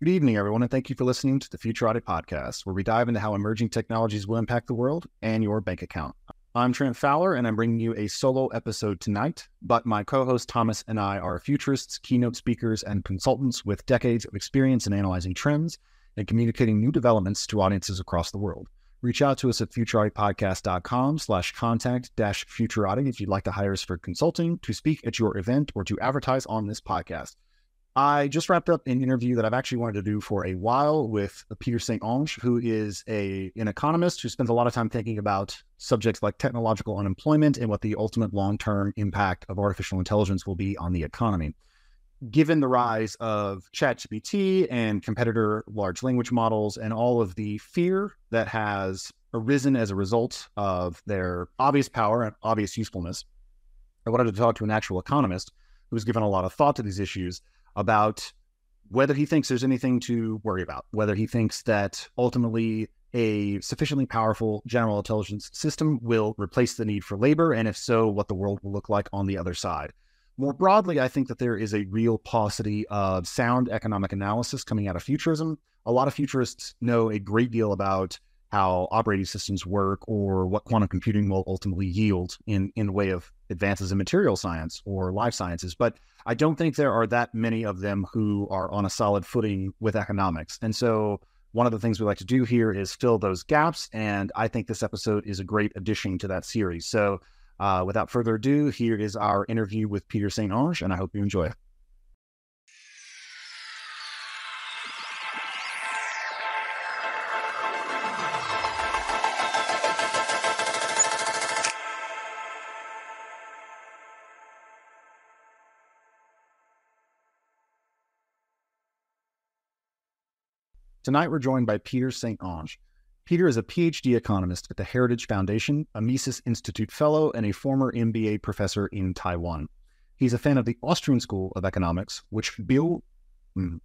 Good evening, everyone, and thank you for listening to the Futurati podcast, where we dive into how emerging technologies will impact the world and your bank account. I'm Trent Fowler, and I'm bringing you a solo episode tonight. But my co host Thomas and I are futurists, keynote speakers, and consultants with decades of experience in analyzing trends and communicating new developments to audiences across the world. Reach out to us at futuratipodcast.com slash contact dash futurati if you'd like to hire us for consulting, to speak at your event, or to advertise on this podcast. I just wrapped up an interview that I've actually wanted to do for a while with uh, Peter St. Onge, who is a an economist who spends a lot of time thinking about subjects like technological unemployment and what the ultimate long term impact of artificial intelligence will be on the economy. Given the rise of ChatGPT and competitor large language models and all of the fear that has arisen as a result of their obvious power and obvious usefulness, I wanted to talk to an actual economist who's given a lot of thought to these issues about whether he thinks there's anything to worry about, whether he thinks that ultimately a sufficiently powerful general intelligence system will replace the need for labor, and if so, what the world will look like on the other side. More broadly, I think that there is a real paucity of sound economic analysis coming out of futurism. A lot of futurists know a great deal about how operating systems work or what quantum computing will ultimately yield in in the way of advances in material science or life sciences. But i don't think there are that many of them who are on a solid footing with economics. And so one of the things we like to do here is fill those gaps and i think this episode is a great addition to that series. So uh, without further ado here is our interview with peter st onge and i hope you enjoy it Tonight, we're joined by Peter St. Onge. Peter is a PhD economist at the Heritage Foundation, a Mises Institute Fellow, and a former MBA professor in Taiwan. He's a fan of the Austrian School of Economics, which build. Hmm.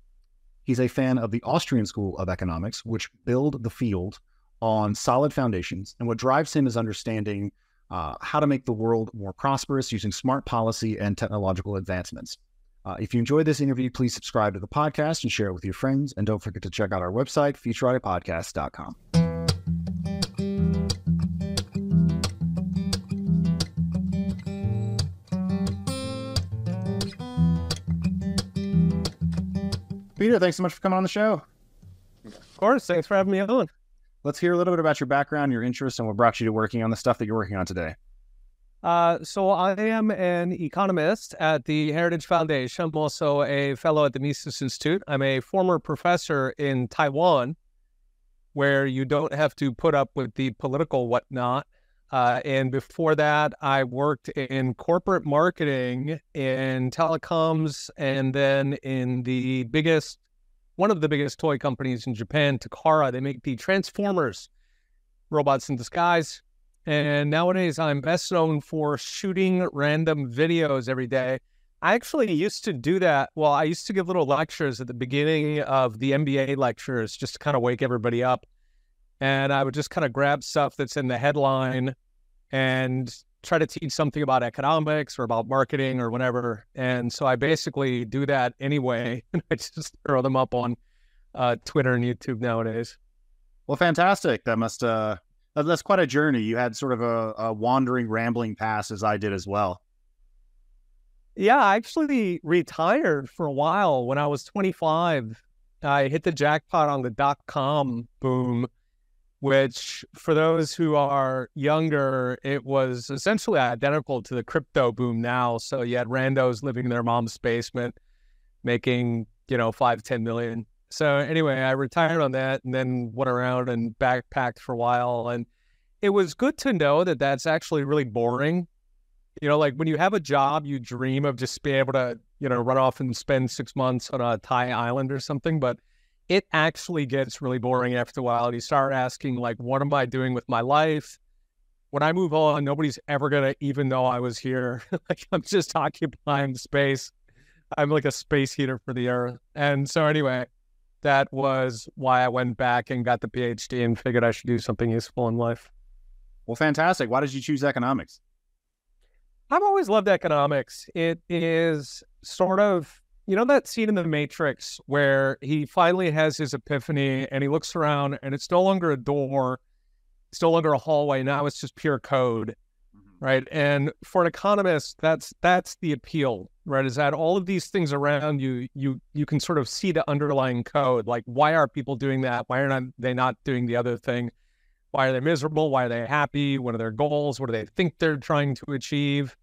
He's a fan of the Austrian School of Economics, which build the field on solid foundations. And what drives him is understanding uh, how to make the world more prosperous using smart policy and technological advancements. Uh, if you enjoyed this interview, please subscribe to the podcast and share it with your friends. And don't forget to check out our website, futuratipodcast.com. Peter, thanks so much for coming on the show. Of course. Thanks for having me on. Let's hear a little bit about your background, your interests, and what brought you to working on the stuff that you're working on today. Uh, so I am an economist at the Heritage Foundation. I'm also a fellow at the Mises Institute. I'm a former professor in Taiwan, where you don't have to put up with the political whatnot. Uh, and before that, I worked in corporate marketing in telecoms and then in the biggest, one of the biggest toy companies in Japan, Takara. They make the Transformers robots in disguise. And nowadays, I'm best known for shooting random videos every day. I actually used to do that. Well, I used to give little lectures at the beginning of the MBA lectures just to kind of wake everybody up. And I would just kind of grab stuff that's in the headline and try to teach something about economics or about marketing or whatever. And so I basically do that anyway. And I just throw them up on uh, Twitter and YouTube nowadays. Well, fantastic. That must uh, Uh, that's quite a journey. You had sort of a, a wandering, rambling past, as I did as well. Yeah, I actually retired for a while when I was 25. I hit the jackpot on the dot com boom, which for those who are younger, it was essentially identical to the crypto boom now. So you had randos living in their mom's basement making, you know, five, 10 million so anyway, I retired on that and then went around and backpacked for a while. And it was good to know that that's actually really boring. You know, like when you have a job, you dream of just being able to, you know, run off and spend six months on a Thai island or something. But it actually gets really boring after a while. You start asking, like, what am I doing with my life? When I move on, nobody's ever going to even know I was here. like, I'm just occupying space. I'm like a space heater for the earth. And so, anyway, that was why I went back and got the PhD and figured I should do something useful in life. Well, fantastic. Why did you choose economics? I've always loved economics. It is sort of, you know that scene in the Matrix where he finally has his epiphany and he looks around and it's no longer a door, it's no longer a hallway. Now it's just pure code. Right? And for an economist, that's that's the appeal, right? Is that all of these things around you, you you can sort of see the underlying code. Like, why are people doing that? Why are they not doing the other thing? Why are they miserable? Why are they happy? What are their goals? What do they think they're trying to achieve?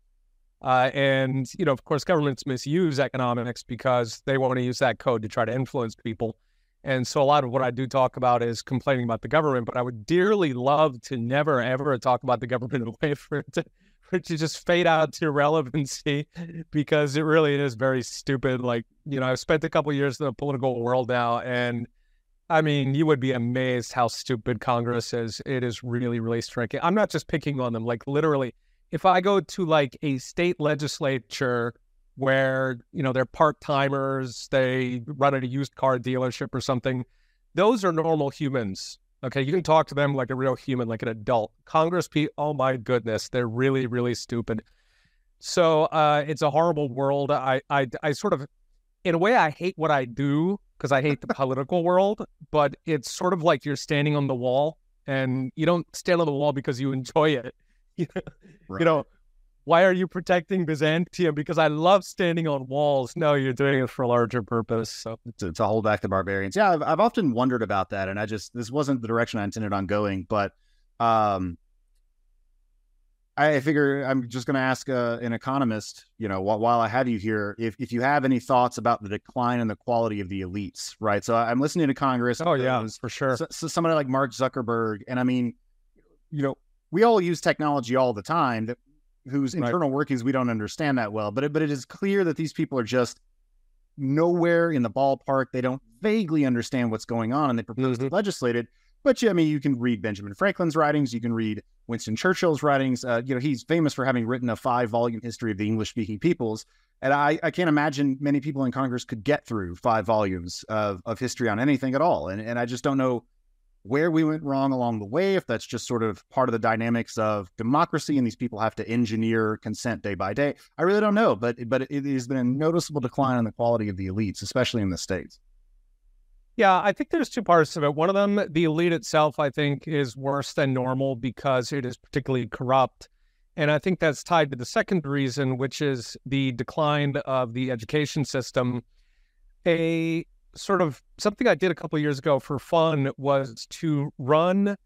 Uh, and, you know, of course, governments misuse economics because they want to use that code to try to influence people. And so a lot of what I do talk about is complaining about the government, but I would dearly love to never, ever talk about the government in a way for it to, for it to just fade out to irrelevancy because it really is very stupid. Like, you know, I've spent a couple years in the political world now, and I mean, you would be amazed how stupid Congress is. It is really, really striking. I'm not just picking on them, like, literally if I go to like a state legislature where, you know, they're part timers, they run at a used car dealership or something, those are normal humans. Okay. You can talk to them like a real human, like an adult. Congress people, oh my goodness, they're really, really stupid. So uh, it's a horrible world. I, I, I sort of, in a way, I hate what I do because I hate the political world, but it's sort of like you're standing on the wall and you don't stand on the wall because you enjoy it. you know, right. you know, why are you protecting Byzantium? Because I love standing on walls. No, you're doing it for a larger purpose. So to, to hold back the barbarians. Yeah, I've, I've often wondered about that, and I just this wasn't the direction I intended on going, but um, I figure I'm just going to ask uh, an economist, you know, while, while, I have you here, if, if you have any thoughts about the decline in the quality of the elites, right? So I'm listening to Congress. Oh, yeah, for sure. So, so somebody like Mark Zuckerberg. And I mean, you know, we all use technology all the time that whose internal workings we don't understand that well. But it, but it is clear that these people are just nowhere in the ballpark. They don't vaguely understand what's going on, and they propose mm-hmm. to legislate it. But yeah, I mean, you can read Benjamin Franklin's writings. You can read Winston Churchill's writings. Uh, you know, he's famous for having written a five-volume history of the English-speaking peoples. And I, I can't imagine many people in Congress could get through five volumes of, of history on anything at all. And, and I just don't know where we went wrong along the way, if that's just sort of part of the dynamics of democracy and these people have to engineer consent day by day. I really don't know, but but it has been a noticeable decline in the quality of the elites, especially in the states. Yeah, I think there's two parts of it. One of them, the elite itself, I think, is worse than normal because it is particularly corrupt. And I think that's tied to the second reason, which is the decline of the education system. A sort of something I did a couple years ago for fun was to run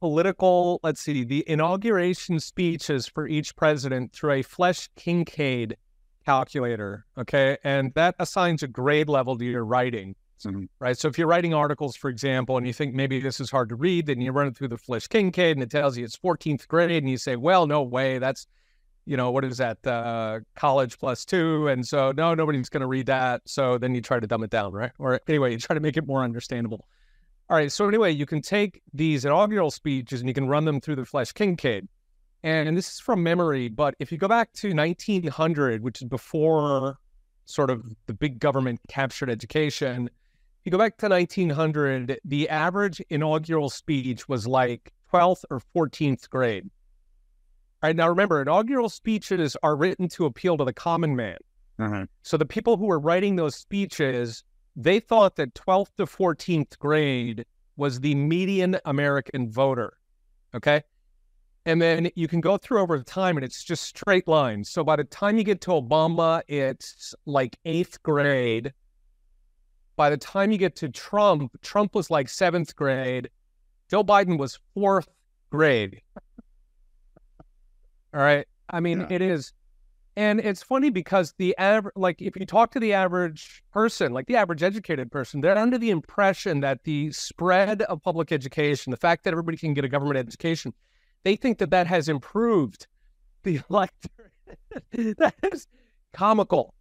political, let's see, the inauguration speeches for each president through a Flesch Kincaid calculator. Okay. And that assigns a grade level to your writing. Mm-hmm. Right. So if you're writing articles, for example, and you think maybe this is hard to read, then you run it through the Flesch Kincaid and it tells you it's 14th grade. And you say, well, no way. That's you know, what is that? Uh, college plus two. And so, no, nobody's going to read that. So then you try to dumb it down, right? Or anyway, you try to make it more understandable. All right. So anyway, you can take these inaugural speeches and you can run them through the Flesch Kincaid. And this is from memory, but if you go back to 1900, which is before sort of the big government captured education, if you go back to 1900, the average inaugural speech was like 12th or 14th grade. Right, now remember, inaugural speeches are written to appeal to the common man. Uh-huh. So the people who were writing those speeches, they thought that 12th to 14th grade was the median American voter. Okay. And then you can go through over time and it's just straight lines. So by the time you get to Obama, it's like eighth grade. By the time you get to Trump, Trump was like seventh grade. Joe Biden was fourth grade. All right. I mean, yeah. it is. And it's funny because the average, like, if you talk to the average person, like the average educated person, they're under the impression that the spread of public education, the fact that everybody can get a government education, they think that that has improved the electorate. that is comical.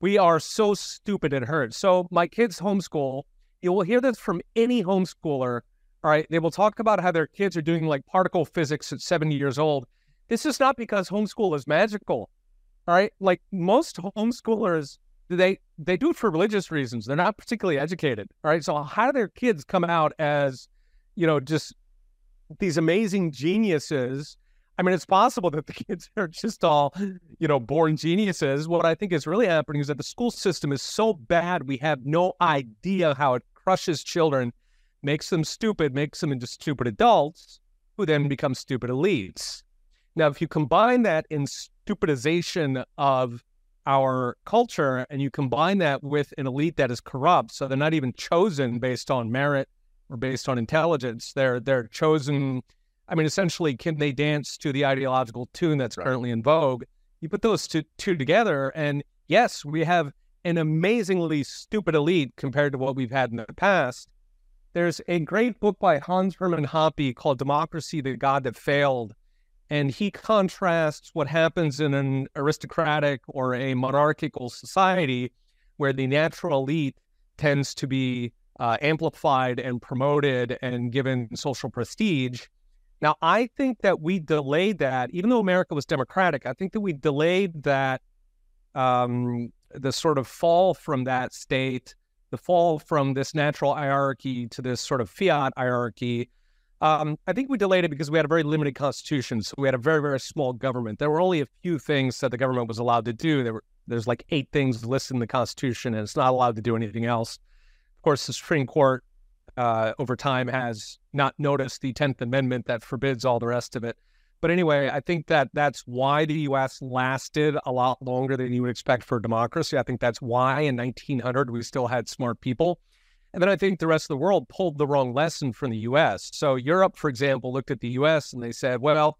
We are so stupid and hurt. So, my kids homeschool. You will hear this from any homeschooler. All right. They will talk about how their kids are doing like particle physics at 70 years old. This is not because homeschool is magical. All right. Like most homeschoolers, they they do it for religious reasons. They're not particularly educated. All right. So how do their kids come out as, you know, just these amazing geniuses? I mean, it's possible that the kids are just all, you know, born geniuses. What I think is really happening is that the school system is so bad, we have no idea how it crushes children, makes them stupid, makes them into stupid adults who then become stupid elites. Now, if you combine that in stupidization of our culture and you combine that with an elite that is corrupt, so they're not even chosen based on merit or based on intelligence, they're they're chosen I mean, essentially, can they dance to the ideological tune that's right. currently in vogue? You put those two, two together, and yes, we have an amazingly stupid elite compared to what we've had in the past. There's a great book by Hans Hermann Hoppe called Democracy, the God That Failed. And he contrasts what happens in an aristocratic or a monarchical society where the natural elite tends to be uh, amplified and promoted and given social prestige now, I think that we delayed that, even though America was democratic, I think that we delayed that, um, the sort of fall from that state, the fall from this natural hierarchy to this sort of fiat hierarchy. Um, I think we delayed it because we had a very limited constitution. So we had a very, very small government. There were only a few things that the government was allowed to do. There were, there's like eight things listed in the Constitution, and it's not allowed to do anything else. Of course, the Supreme Court uh, over time has not noticed the 10th Amendment that forbids all the rest of it. But anyway, I think that that's why the U.S. lasted a lot longer than you would expect for democracy. I think that's why in 1900 we still had smart people. And then I think the rest of the world pulled the wrong lesson from the U.S. So Europe, for example, looked at the U.S. and they said, well,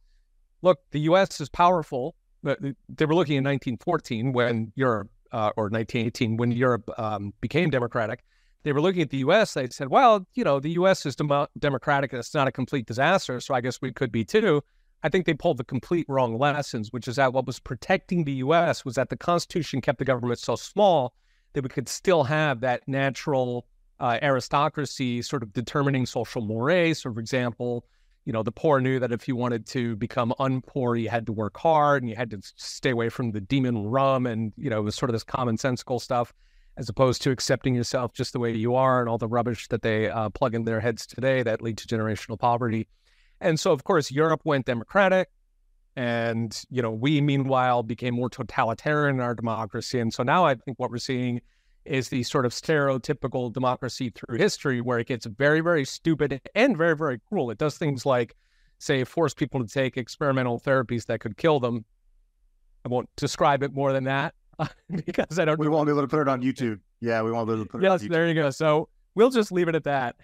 look, the U.S. is powerful. They were looking in 1914 when Europe, uh, or 1918 when Europe um, became democratic they were looking at the U.S. They said, well, you know, the U.S. is dem- democratic and it's not a complete disaster, so I guess we could be too. I think they pulled the complete wrong lessons, which is that what was protecting the U.S. was that the Constitution kept the government so small that we could still have that natural uh, aristocracy sort of determining social mores. So, for example, you know, the poor knew that if you wanted to become unpoor, you had to work hard and you had to stay away from the demon rum and, you know, it was sort of this commonsensical stuff as opposed to accepting yourself just the way you are and all the rubbish that they uh, plug in their heads today that lead to generational poverty. And so, of course, Europe went democratic. And, you know, we meanwhile became more totalitarian in our democracy. And so now I think what we're seeing is the sort of stereotypical democracy through history where it gets very, very stupid and very, very cruel. It does things like, say, force people to take experimental therapies that could kill them. I won't describe it more than that. because I don't. We won't be able to put it on YouTube. Yeah, we won't be able to put it. Yes, there you go. So we'll just leave it at that.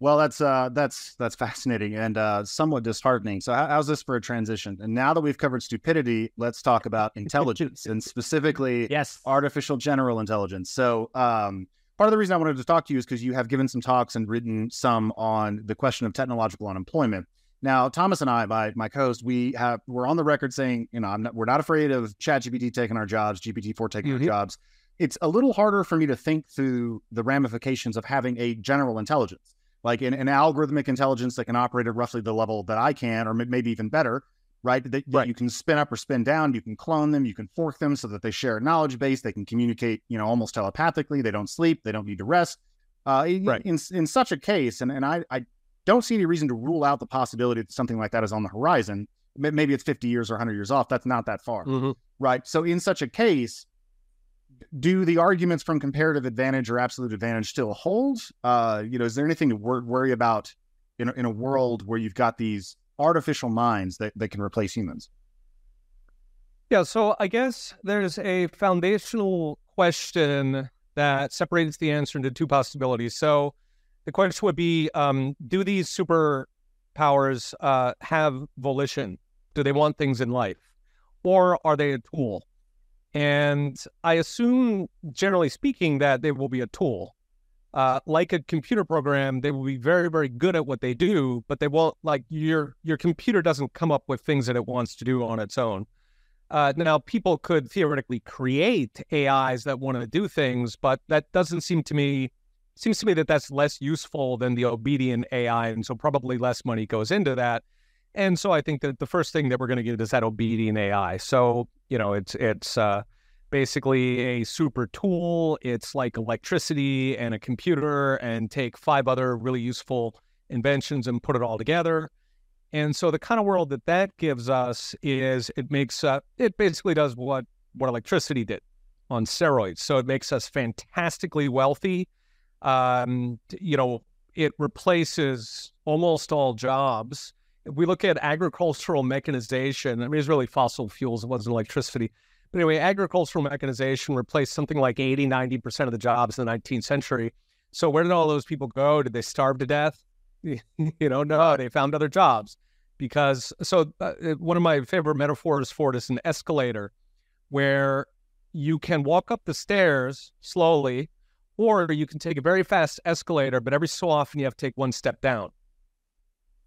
Well, that's uh, that's that's fascinating and uh, somewhat disheartening. So, how, how's this for a transition? And now that we've covered stupidity, let's talk about intelligence and specifically, yes, artificial general intelligence. So, um, part of the reason I wanted to talk to you is because you have given some talks and written some on the question of technological unemployment. Now, Thomas and I, my my co-host, we have we're on the record saying, you know, not, we're not afraid of ChatGPT taking our jobs, GPT four taking mm-hmm. our jobs. It's a little harder for me to think through the ramifications of having a general intelligence, like an, an algorithmic intelligence that can operate at roughly the level that I can, or maybe even better, right? That, that right. you can spin up or spin down. You can clone them. You can fork them so that they share a knowledge base. They can communicate, you know, almost telepathically. They don't sleep. They don't need to rest. Uh, right. in, in such a case, and, and I, I don't see any reason to rule out the possibility that something like that is on the horizon. Maybe it's 50 years or 100 years off. That's not that far. Mm-hmm. Right. So, in such a case, do the arguments from comparative advantage or absolute advantage still hold? Uh, you know, is there anything to wor- worry about in a, in a world where you've got these artificial minds that, that can replace humans? Yeah. So, I guess there's a foundational question that separates the answer into two possibilities. So, the question would be um, do these superpowers uh, have volition? Do they want things in life? Or are they a tool? And I assume, generally speaking, that they will be a tool. Uh, like a computer program, they will be very, very good at what they do, but they won't like your your computer doesn't come up with things that it wants to do on its own. Uh, now, people could theoretically create AIs that want to do things, but that doesn't seem to me seems to me that that's less useful than the obedient AI, and so probably less money goes into that. And so I think that the first thing that we're going to get is that obedient AI. So you know, it's it's uh, basically a super tool. It's like electricity and a computer, and take five other really useful inventions and put it all together. And so the kind of world that that gives us is it makes uh, it basically does what what electricity did on steroids. So it makes us fantastically wealthy. Um, you know, it replaces almost all jobs. If we look at agricultural mechanization, I mean, it's really fossil fuels, it wasn't electricity. But anyway, agricultural mechanization replaced something like 80, 90% of the jobs in the 19th century. So where did all those people go? Did they starve to death? you know, no, they found other jobs because so uh, one of my favorite metaphors for it is an escalator where you can walk up the stairs slowly or you can take a very fast escalator but every so often you have to take one step down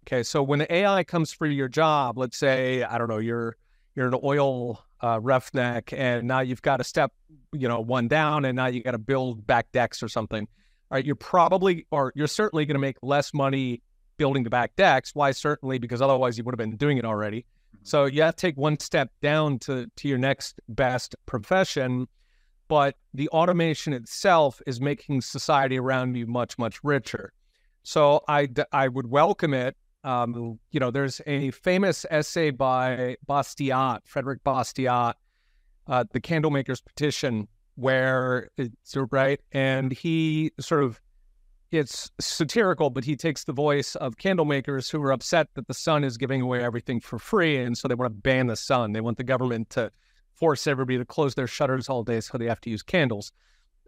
okay so when the ai comes for your job let's say i don't know you're you're an oil uh, roughneck and now you've got to step you know one down and now you got to build back decks or something all right, you're probably or you're certainly going to make less money building the back decks. Why? Certainly because otherwise you would have been doing it already. Mm-hmm. So you have to take one step down to to your next best profession. But the automation itself is making society around you much much richer. So I I would welcome it. Um, you know, there's a famous essay by Bastiat, Frederick Bastiat, uh, the Candlemaker's Petition, where it's right, and he sort of it's satirical, but he takes the voice of candlemakers who are upset that the sun is giving away everything for free, and so they want to ban the sun. They want the government to force everybody to close their shutters all day, so they have to use candles.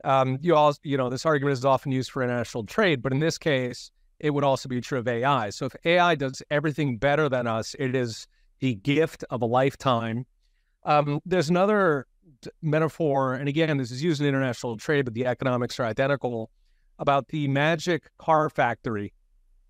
Um, you all, you know, this argument is often used for international trade, but in this case, it would also be true of AI. So if AI does everything better than us, it is the gift of a lifetime. Um, there's another metaphor, and again, this is used in international trade, but the economics are identical about the magic car factory.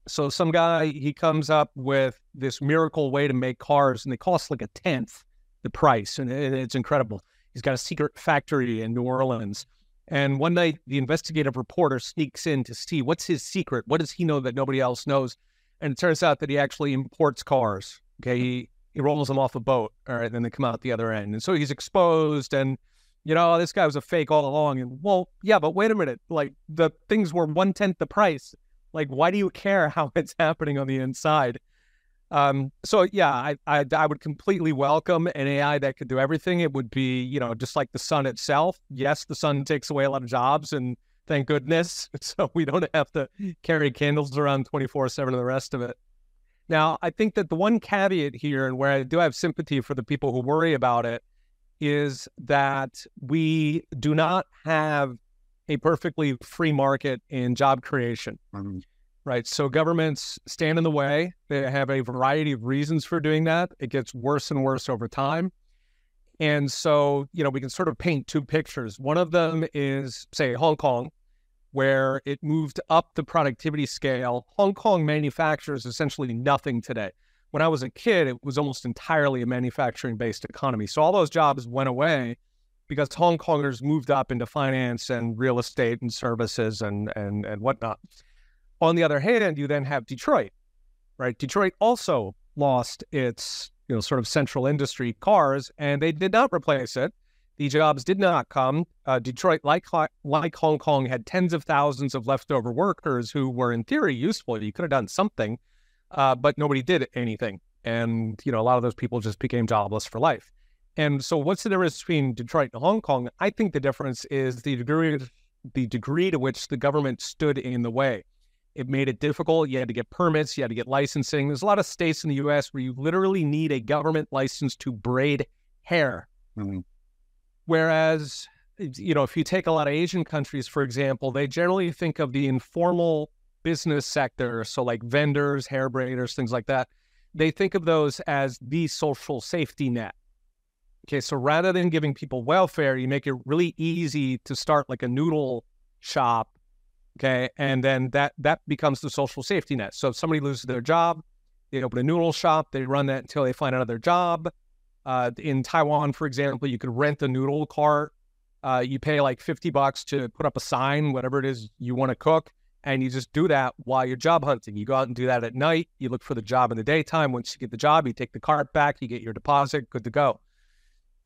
So some guy he comes up with this miracle way to make cars, and they cost like a tenth the price, and it's incredible. He's got a secret factory in New Orleans. And one night, the investigative reporter sneaks in to see what's his secret. What does he know that nobody else knows? And it turns out that he actually imports cars. Okay, he he rolls them off a boat. All right, then they come out the other end. And so he's exposed and you know, this guy was a fake all along. And well, yeah, but wait a minute. Like the things were one tenth the price. Like, why do you care how it's happening on the inside? Um, so yeah, I, I, I would completely welcome an AI that could do everything. It would be, you know, just like the sun itself. Yes, the sun takes away a lot of jobs and thank goodness. So we don't have to carry candles around 24 seven and the rest of it. Now, I think that the one caveat here, and where I do have sympathy for the people who worry about it, is that we do not have a perfectly free market in job creation. Mm-hmm. Right. So governments stand in the way. They have a variety of reasons for doing that. It gets worse and worse over time. And so, you know, we can sort of paint two pictures. One of them is, say, Hong Kong, where it moved up the productivity scale. Hong Kong manufactures essentially nothing today. When I was a kid, it was almost entirely a manufacturing based economy. So all those jobs went away because Hong Kongers moved up into finance and real estate and services and, and, and whatnot. On the other hand, you then have Detroit, right? Detroit also lost its you know sort of central industry cars, and they did not replace it the jobs did not come. Uh, Detroit, like like Hong Kong, had tens of thousands of leftover workers who were, in theory, useful. You could have done something, uh, but nobody did anything, and you know a lot of those people just became jobless for life. And so, what's the difference between Detroit and Hong Kong? I think the difference is the degree the degree to which the government stood in the way. It made it difficult. You had to get permits. You had to get licensing. There's a lot of states in the U.S. where you literally need a government license to braid hair. Mm-hmm. Whereas, you know, if you take a lot of Asian countries, for example, they generally think of the informal business sector, so like vendors, hair braiders, things like that. They think of those as the social safety net. Okay, so rather than giving people welfare, you make it really easy to start like a noodle shop. Okay, and then that that becomes the social safety net. So if somebody loses their job, they open a noodle shop, they run that until they find another job. Uh, in Taiwan, for example, you could rent a noodle cart. Uh, you pay like 50 bucks to put up a sign, whatever it is you want to cook. And you just do that while you're job hunting. You go out and do that at night. You look for the job in the daytime. Once you get the job, you take the cart back, you get your deposit, good to go.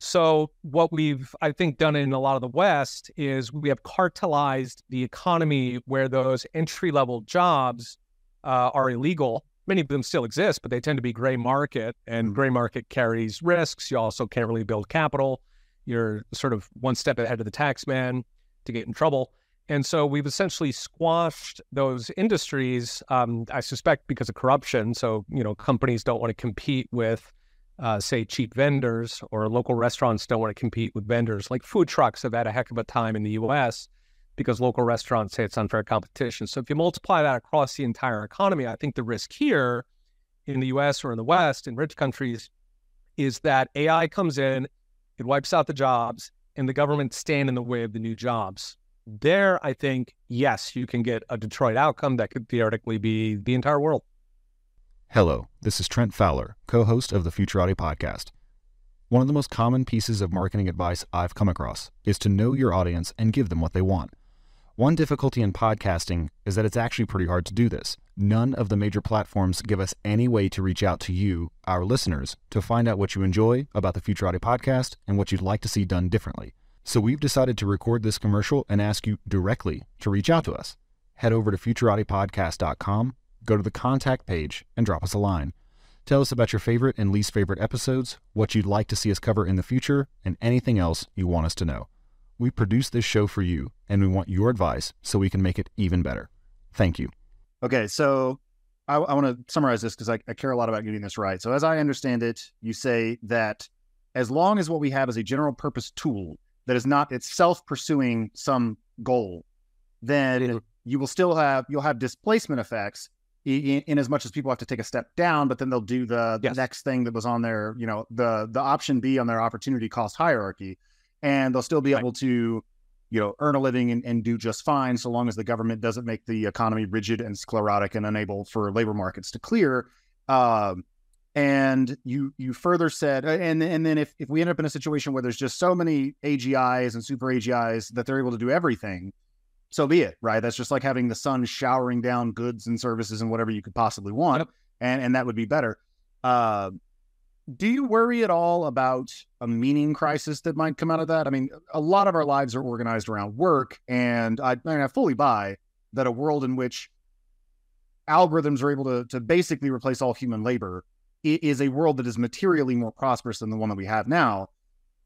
So, what we've, I think, done in a lot of the West is we have cartelized the economy where those entry level jobs uh, are illegal many of them still exist, but they tend to be gray market, and mm-hmm. gray market carries risks. You also can't really build capital. You're sort of one step ahead of the tax man to get in trouble. And so we've essentially squashed those industries, um, I suspect because of corruption. So, you know, companies don't want to compete with, uh, say, cheap vendors, or local restaurants don't want to compete with vendors. Like food trucks have had a heck of a time in the US because local restaurants say it's unfair competition. So if you multiply that across the entire economy, I think the risk here in the US or in the West, in rich countries, is that AI comes in, it wipes out the jobs, and the government stand in the way of the new jobs. There, I think, yes, you can get a Detroit outcome that could theoretically be the entire world. Hello, this is Trent Fowler, co host of the Futurati podcast. One of the most common pieces of marketing advice I've come across is to know your audience and give them what they want. One difficulty in podcasting is that it's actually pretty hard to do this. None of the major platforms give us any way to reach out to you, our listeners, to find out what you enjoy about the Futurati podcast and what you'd like to see done differently. So we've decided to record this commercial and ask you directly to reach out to us. Head over to futuratipodcast.com, go to the contact page, and drop us a line. Tell us about your favorite and least favorite episodes, what you'd like to see us cover in the future, and anything else you want us to know. We produce this show for you, and we want your advice so we can make it even better. Thank you. Okay, so I, I want to summarize this because I, I care a lot about getting this right. So, as I understand it, you say that as long as what we have is a general purpose tool that is not itself pursuing some goal, then mm-hmm. you will still have you'll have displacement effects in, in, as much as people have to take a step down, but then they'll do the, yes. the next thing that was on their you know the the option B on their opportunity cost hierarchy and they'll still be right. able to you know earn a living and, and, do just fine so long as the government doesn't make the economy rigid and sclerotic and unable for labor markets to clear um, and you you further said and and then if, if we end up in a situation where there's just so many agis and super agis that they're able to do everything so be it right that's just like having the sun showering down goods and services and whatever you could possibly want yep. and and that would be better uh, do you worry at all about a meaning crisis that might come out of that? I mean, a lot of our lives are organized around work, and I, I, mean, I fully buy that a world in which algorithms are able to, to basically replace all human labor is a world that is materially more prosperous than the one that we have now.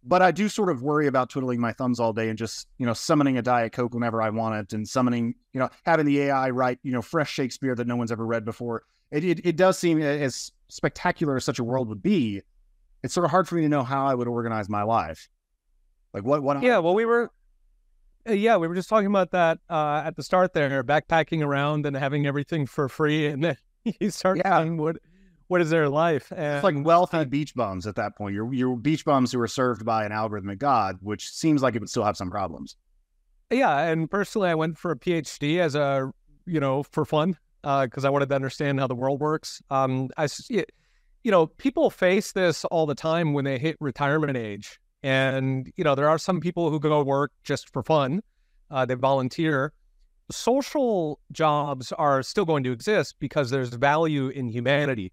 But I do sort of worry about twiddling my thumbs all day and just, you know, summoning a Diet Coke whenever I want it and summoning, you know, having the AI write, you know, fresh Shakespeare that no one's ever read before. It, it, it does seem as spectacular as such a world would be, it's sort of hard for me to know how I would organize my life. Like what? What? Yeah. Well, we were. Uh, yeah, we were just talking about that uh, at the start there, backpacking around and having everything for free, and then you start yeah. what what is their life? And, it's like wealthy beach bums at that point. You're you're beach bums who are served by an algorithmic god, which seems like it would still have some problems. Yeah, and personally, I went for a PhD as a you know for fun because uh, I wanted to understand how the world works. Um, I, you know, people face this all the time when they hit retirement age, and you know, there are some people who go work just for fun. Uh, they volunteer. Social jobs are still going to exist because there's value in humanity,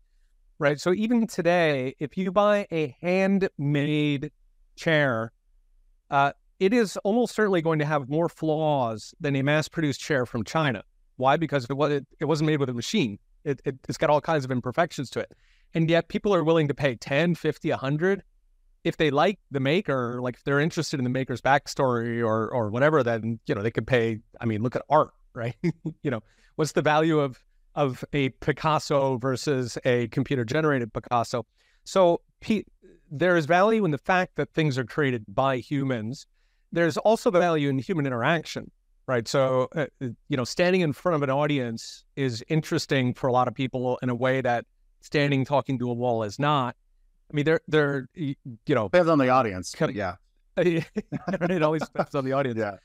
right? So even today, if you buy a handmade chair, uh, it is almost certainly going to have more flaws than a mass-produced chair from China why? Because it, was, it, it wasn't made with a machine. It, it, has got all kinds of imperfections to it. And yet people are willing to pay 10, 50, 100 if they like the maker, like if they're interested in the maker's backstory or or whatever, then you know they could pay. I mean, look at art, right? you know, what's the value of of a Picasso versus a computer generated Picasso? So there is value in the fact that things are created by humans. There's also the value in human interaction right? So, uh, you know, standing in front of an audience is interesting for a lot of people in a way that standing talking to a wall is not. I mean, they're they're you know depends on the audience. Kind of, yeah, it always depends on the audience. Yeah,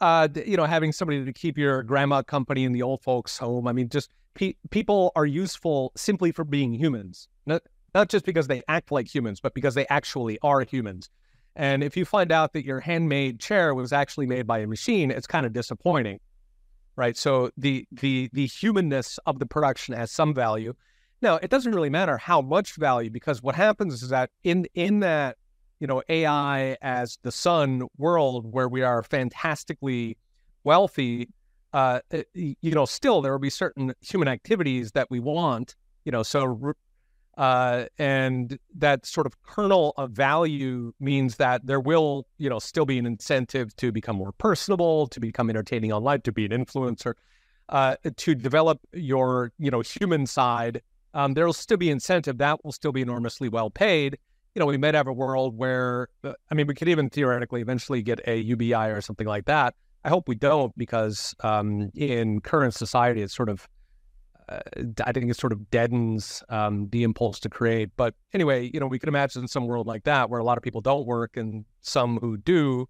uh, you know, having somebody to keep your grandma company in the old folks' home. I mean, just pe- people are useful simply for being humans, not not just because they act like humans, but because they actually are humans. And if you find out that your handmade chair was actually made by a machine, it's kind of disappointing, right? So the the the humanness of the production has some value. Now, it doesn't really matter how much value because what happens is that in in that you know AI as the sun world where we are fantastically wealthy, uh, you know, still there will be certain human activities that we want You know, so uh, and that sort of kernel of value means that there will, you know, still be an incentive to become more personable, to become entertaining online, to be an influencer, uh, to develop your, you know, human side. Um, there will still be incentive. That will still be enormously well paid. You know, we might have a world where, uh, I mean, we could even theoretically eventually get a UBI or something like that. I hope we don't because um, in current society, it's sort of uh, I think it sort of deadens um, the impulse to create. But anyway, you know, we could imagine some world like that where a lot of people don't work and some who do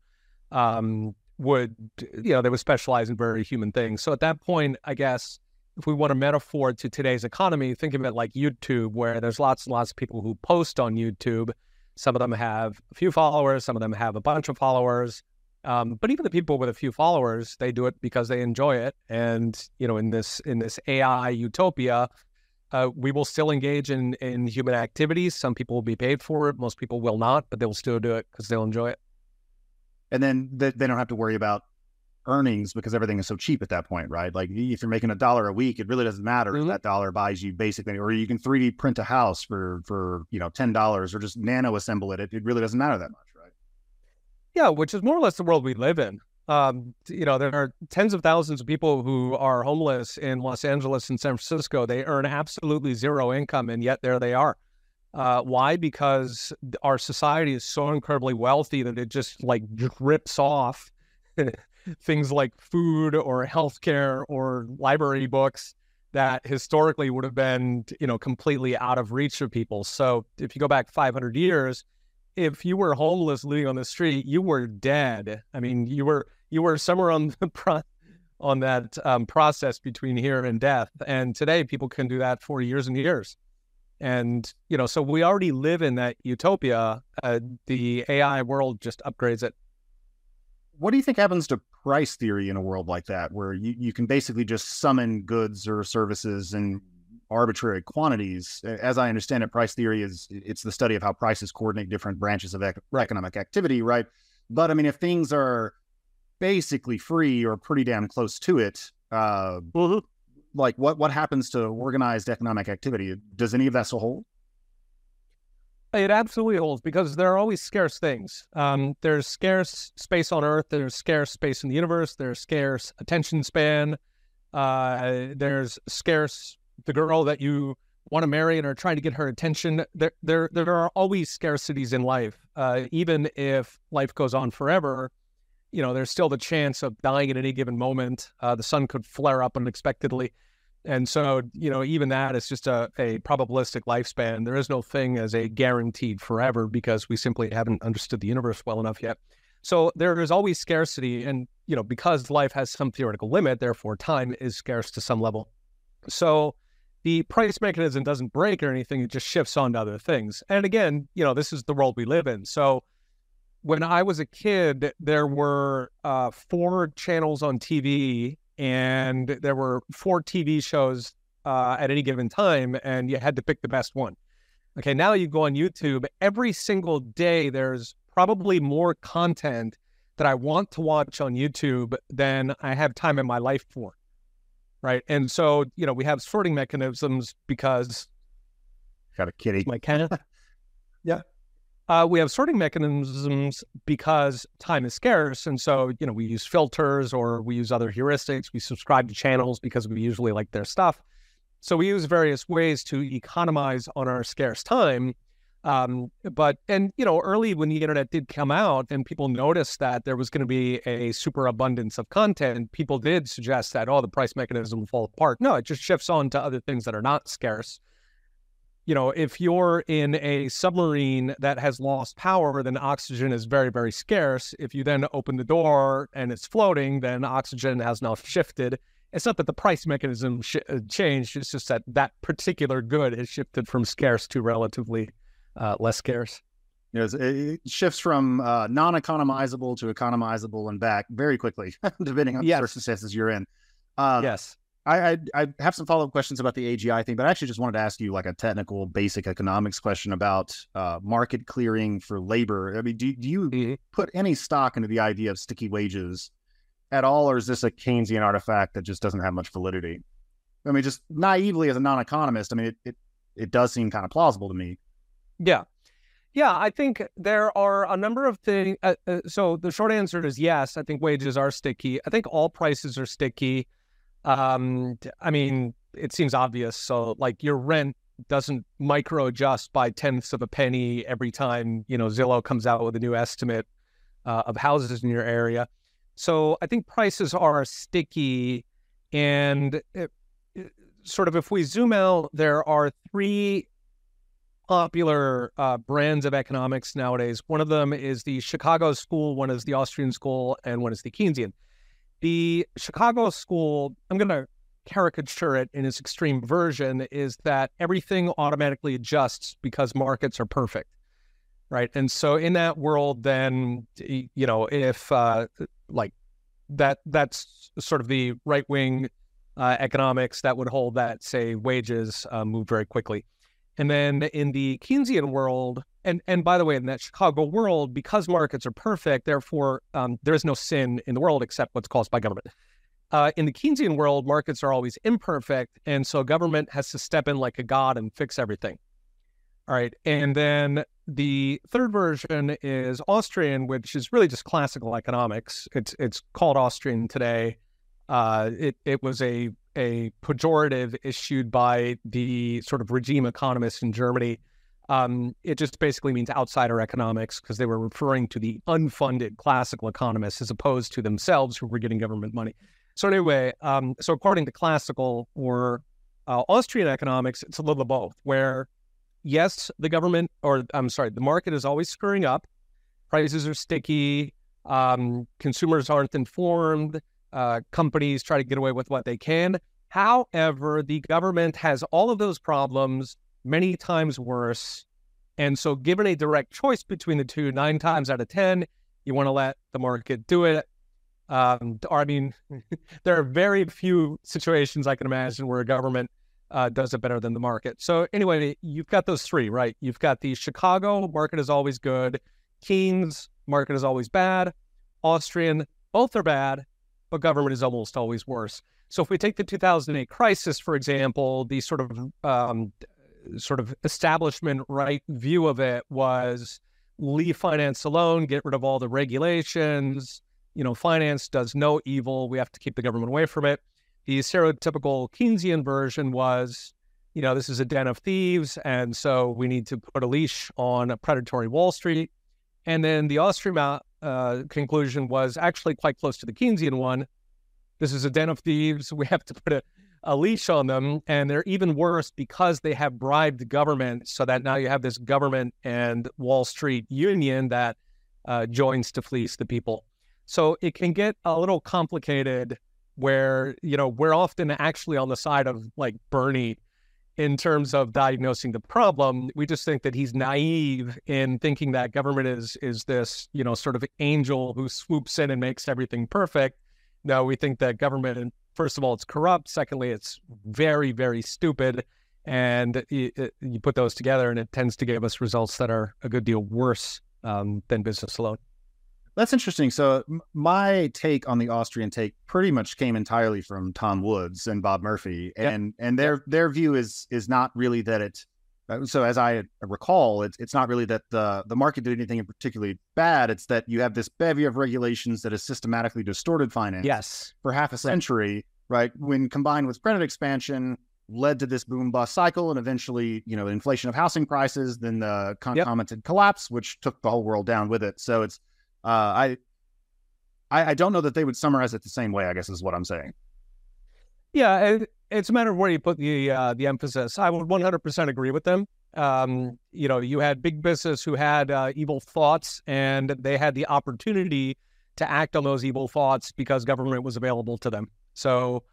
um, would, you know, they would specialize in very human things. So at that point, I guess if we want a metaphor to today's economy, think of it like YouTube, where there's lots and lots of people who post on YouTube. Some of them have a few followers, some of them have a bunch of followers. Um, but even the people with a few followers, they do it because they enjoy it. And you know, in this in this AI utopia, uh, we will still engage in in human activities. Some people will be paid for it. Most people will not, but they will still do it because they'll enjoy it. And then they, they don't have to worry about earnings because everything is so cheap at that point, right? Like if you're making a dollar a week, it really doesn't matter mm-hmm. if that dollar buys you basically, or you can 3D print a house for for you know ten dollars, or just nano assemble it. it. It really doesn't matter that much. Yeah, which is more or less the world we live in. Um, you know, there are tens of thousands of people who are homeless in Los Angeles and San Francisco. They earn absolutely zero income, and yet there they are. Uh, why? Because our society is so incredibly wealthy that it just like drips off things like food or healthcare or library books that historically would have been, you know, completely out of reach of people. So if you go back 500 years, if you were homeless living on the street, you were dead. I mean, you were you were somewhere on the pro- on that um, process between here and death. And today, people can do that for years and years. And you know, so we already live in that utopia. Uh, the AI world just upgrades it. What do you think happens to price theory in a world like that, where you, you can basically just summon goods or services and arbitrary quantities. As I understand it, price theory is it's the study of how prices coordinate different branches of ec- economic activity, right? But I mean, if things are basically free or pretty damn close to it, uh, mm-hmm. like what what happens to organized economic activity? Does any of that still hold? It absolutely holds because there are always scarce things. Um, there's scarce space on Earth. There's scarce space in the universe. There's scarce attention span. Uh, there's scarce the girl that you want to marry and are trying to get her attention. There, there, there are always scarcities in life. Uh, even if life goes on forever, you know, there's still the chance of dying at any given moment. Uh, the sun could flare up unexpectedly. And so, you know, even that is just a, a probabilistic lifespan. There is no thing as a guaranteed forever because we simply haven't understood the universe well enough yet. So there is always scarcity. And, you know, because life has some theoretical limit, therefore time is scarce to some level. So the price mechanism doesn't break or anything, it just shifts on to other things. And again, you know, this is the world we live in. So when I was a kid, there were uh, four channels on TV and there were four TV shows uh, at any given time, and you had to pick the best one. Okay, now you go on YouTube, every single day, there's probably more content that I want to watch on YouTube than I have time in my life for right? And so, you know, we have sorting mechanisms because got a kitty. My cat. yeah. Uh, we have sorting mechanisms because time is scarce. And so, you know, we use filters or we use other heuristics. We subscribe to channels because we usually like their stuff. So we use various ways to economize on our scarce time. Um, but and you know, early when the internet did come out and people noticed that there was going to be a super abundance of content, people did suggest that oh, the price mechanism will fall apart. No, it just shifts on to other things that are not scarce. You know, if you're in a submarine that has lost power, then oxygen is very, very scarce. If you then open the door and it's floating, then oxygen has now shifted. It's not that the price mechanism sh- uh, changed; it's just that that particular good has shifted from scarce to relatively uh, less scarce. It shifts from uh, non-economizable to economizable and back very quickly, depending on yes. the circumstances you're in. Uh, yes. I, I, I have some follow up questions about the AGI thing, but I actually just wanted to ask you like a technical, basic economics question about uh, market clearing for labor. I mean, do, do you mm-hmm. put any stock into the idea of sticky wages at all, or is this a Keynesian artifact that just doesn't have much validity? I mean, just naively as a non-economist, I mean, it it, it does seem kind of plausible to me. Yeah, yeah, I think there are a number of things. Uh, uh, so the short answer is yes. I think wages are sticky. I think all prices are sticky. Um, I mean, it seems obvious. So, like your rent doesn't micro adjust by tenths of a penny every time you know Zillow comes out with a new estimate uh, of houses in your area. So, I think prices are sticky, and it, it, sort of if we zoom out, there are three popular uh, brands of economics nowadays. One of them is the Chicago School, one is the Austrian School, and one is the Keynesian. The Chicago School, I'm going to caricature it in its extreme version, is that everything automatically adjusts because markets are perfect. Right. And so in that world, then, you know, if uh, like that, that's sort of the right wing uh, economics that would hold that, say, wages uh, move very quickly. And then in the Keynesian world, and and by the way, in that Chicago world, because markets are perfect, therefore um, there is no sin in the world except what's caused by government. Uh, in the Keynesian world, markets are always imperfect, and so government has to step in like a god and fix everything. All right, and then the third version is Austrian, which is really just classical economics. It's it's called Austrian today. Uh, it it was a a pejorative issued by the sort of regime economists in Germany. Um, it just basically means outsider economics because they were referring to the unfunded classical economists as opposed to themselves who were getting government money. So anyway, um, so according to classical or uh, Austrian economics, it's a little of both. Where yes, the government or I'm sorry, the market is always screwing up. Prices are sticky. Um, consumers aren't informed uh, companies try to get away with what they can. However, the government has all of those problems many times worse. And so, given a direct choice between the two, nine times out of 10, you want to let the market do it. Um, or, I mean, there are very few situations I can imagine where a government uh, does it better than the market. So, anyway, you've got those three, right? You've got the Chicago market is always good, Keynes market is always bad, Austrian, both are bad but government is almost always worse. So if we take the 2008 crisis, for example, the sort of um, sort of establishment right view of it was leave finance alone, get rid of all the regulations. You know, finance does no evil. We have to keep the government away from it. The stereotypical Keynesian version was, you know, this is a den of thieves, and so we need to put a leash on a predatory Wall Street. And then the Austrian uh, conclusion was actually quite close to the Keynesian one. This is a den of thieves. We have to put a, a leash on them. And they're even worse because they have bribed government so that now you have this government and Wall Street union that uh, joins to fleece the people. So it can get a little complicated where, you know, we're often actually on the side of like Bernie in terms of diagnosing the problem. We just think that he's naive in thinking that government is is this, you know, sort of angel who swoops in and makes everything perfect. No, we think that government, first of all, it's corrupt. Secondly, it's very, very stupid. And you, you put those together, and it tends to give us results that are a good deal worse um, than business alone. That's interesting. So my take on the Austrian take pretty much came entirely from Tom Woods and Bob Murphy, and yep. and their their view is is not really that it. Uh, so as I recall, it's it's not really that the the market did anything in particularly bad. It's that you have this bevy of regulations that has systematically distorted finance. Yes, for half a century, right? When combined with credit expansion, led to this boom bust cycle and eventually, you know, inflation of housing prices, then the concomitant yep. collapse, which took the whole world down with it. So it's uh, I, I, I don't know that they would summarize it the same way. I guess is what I'm saying. Yeah, it, it's a matter of where you put the uh, the emphasis. I would 100% agree with them. Um, you know, you had big business who had uh, evil thoughts, and they had the opportunity to act on those evil thoughts because government was available to them. So,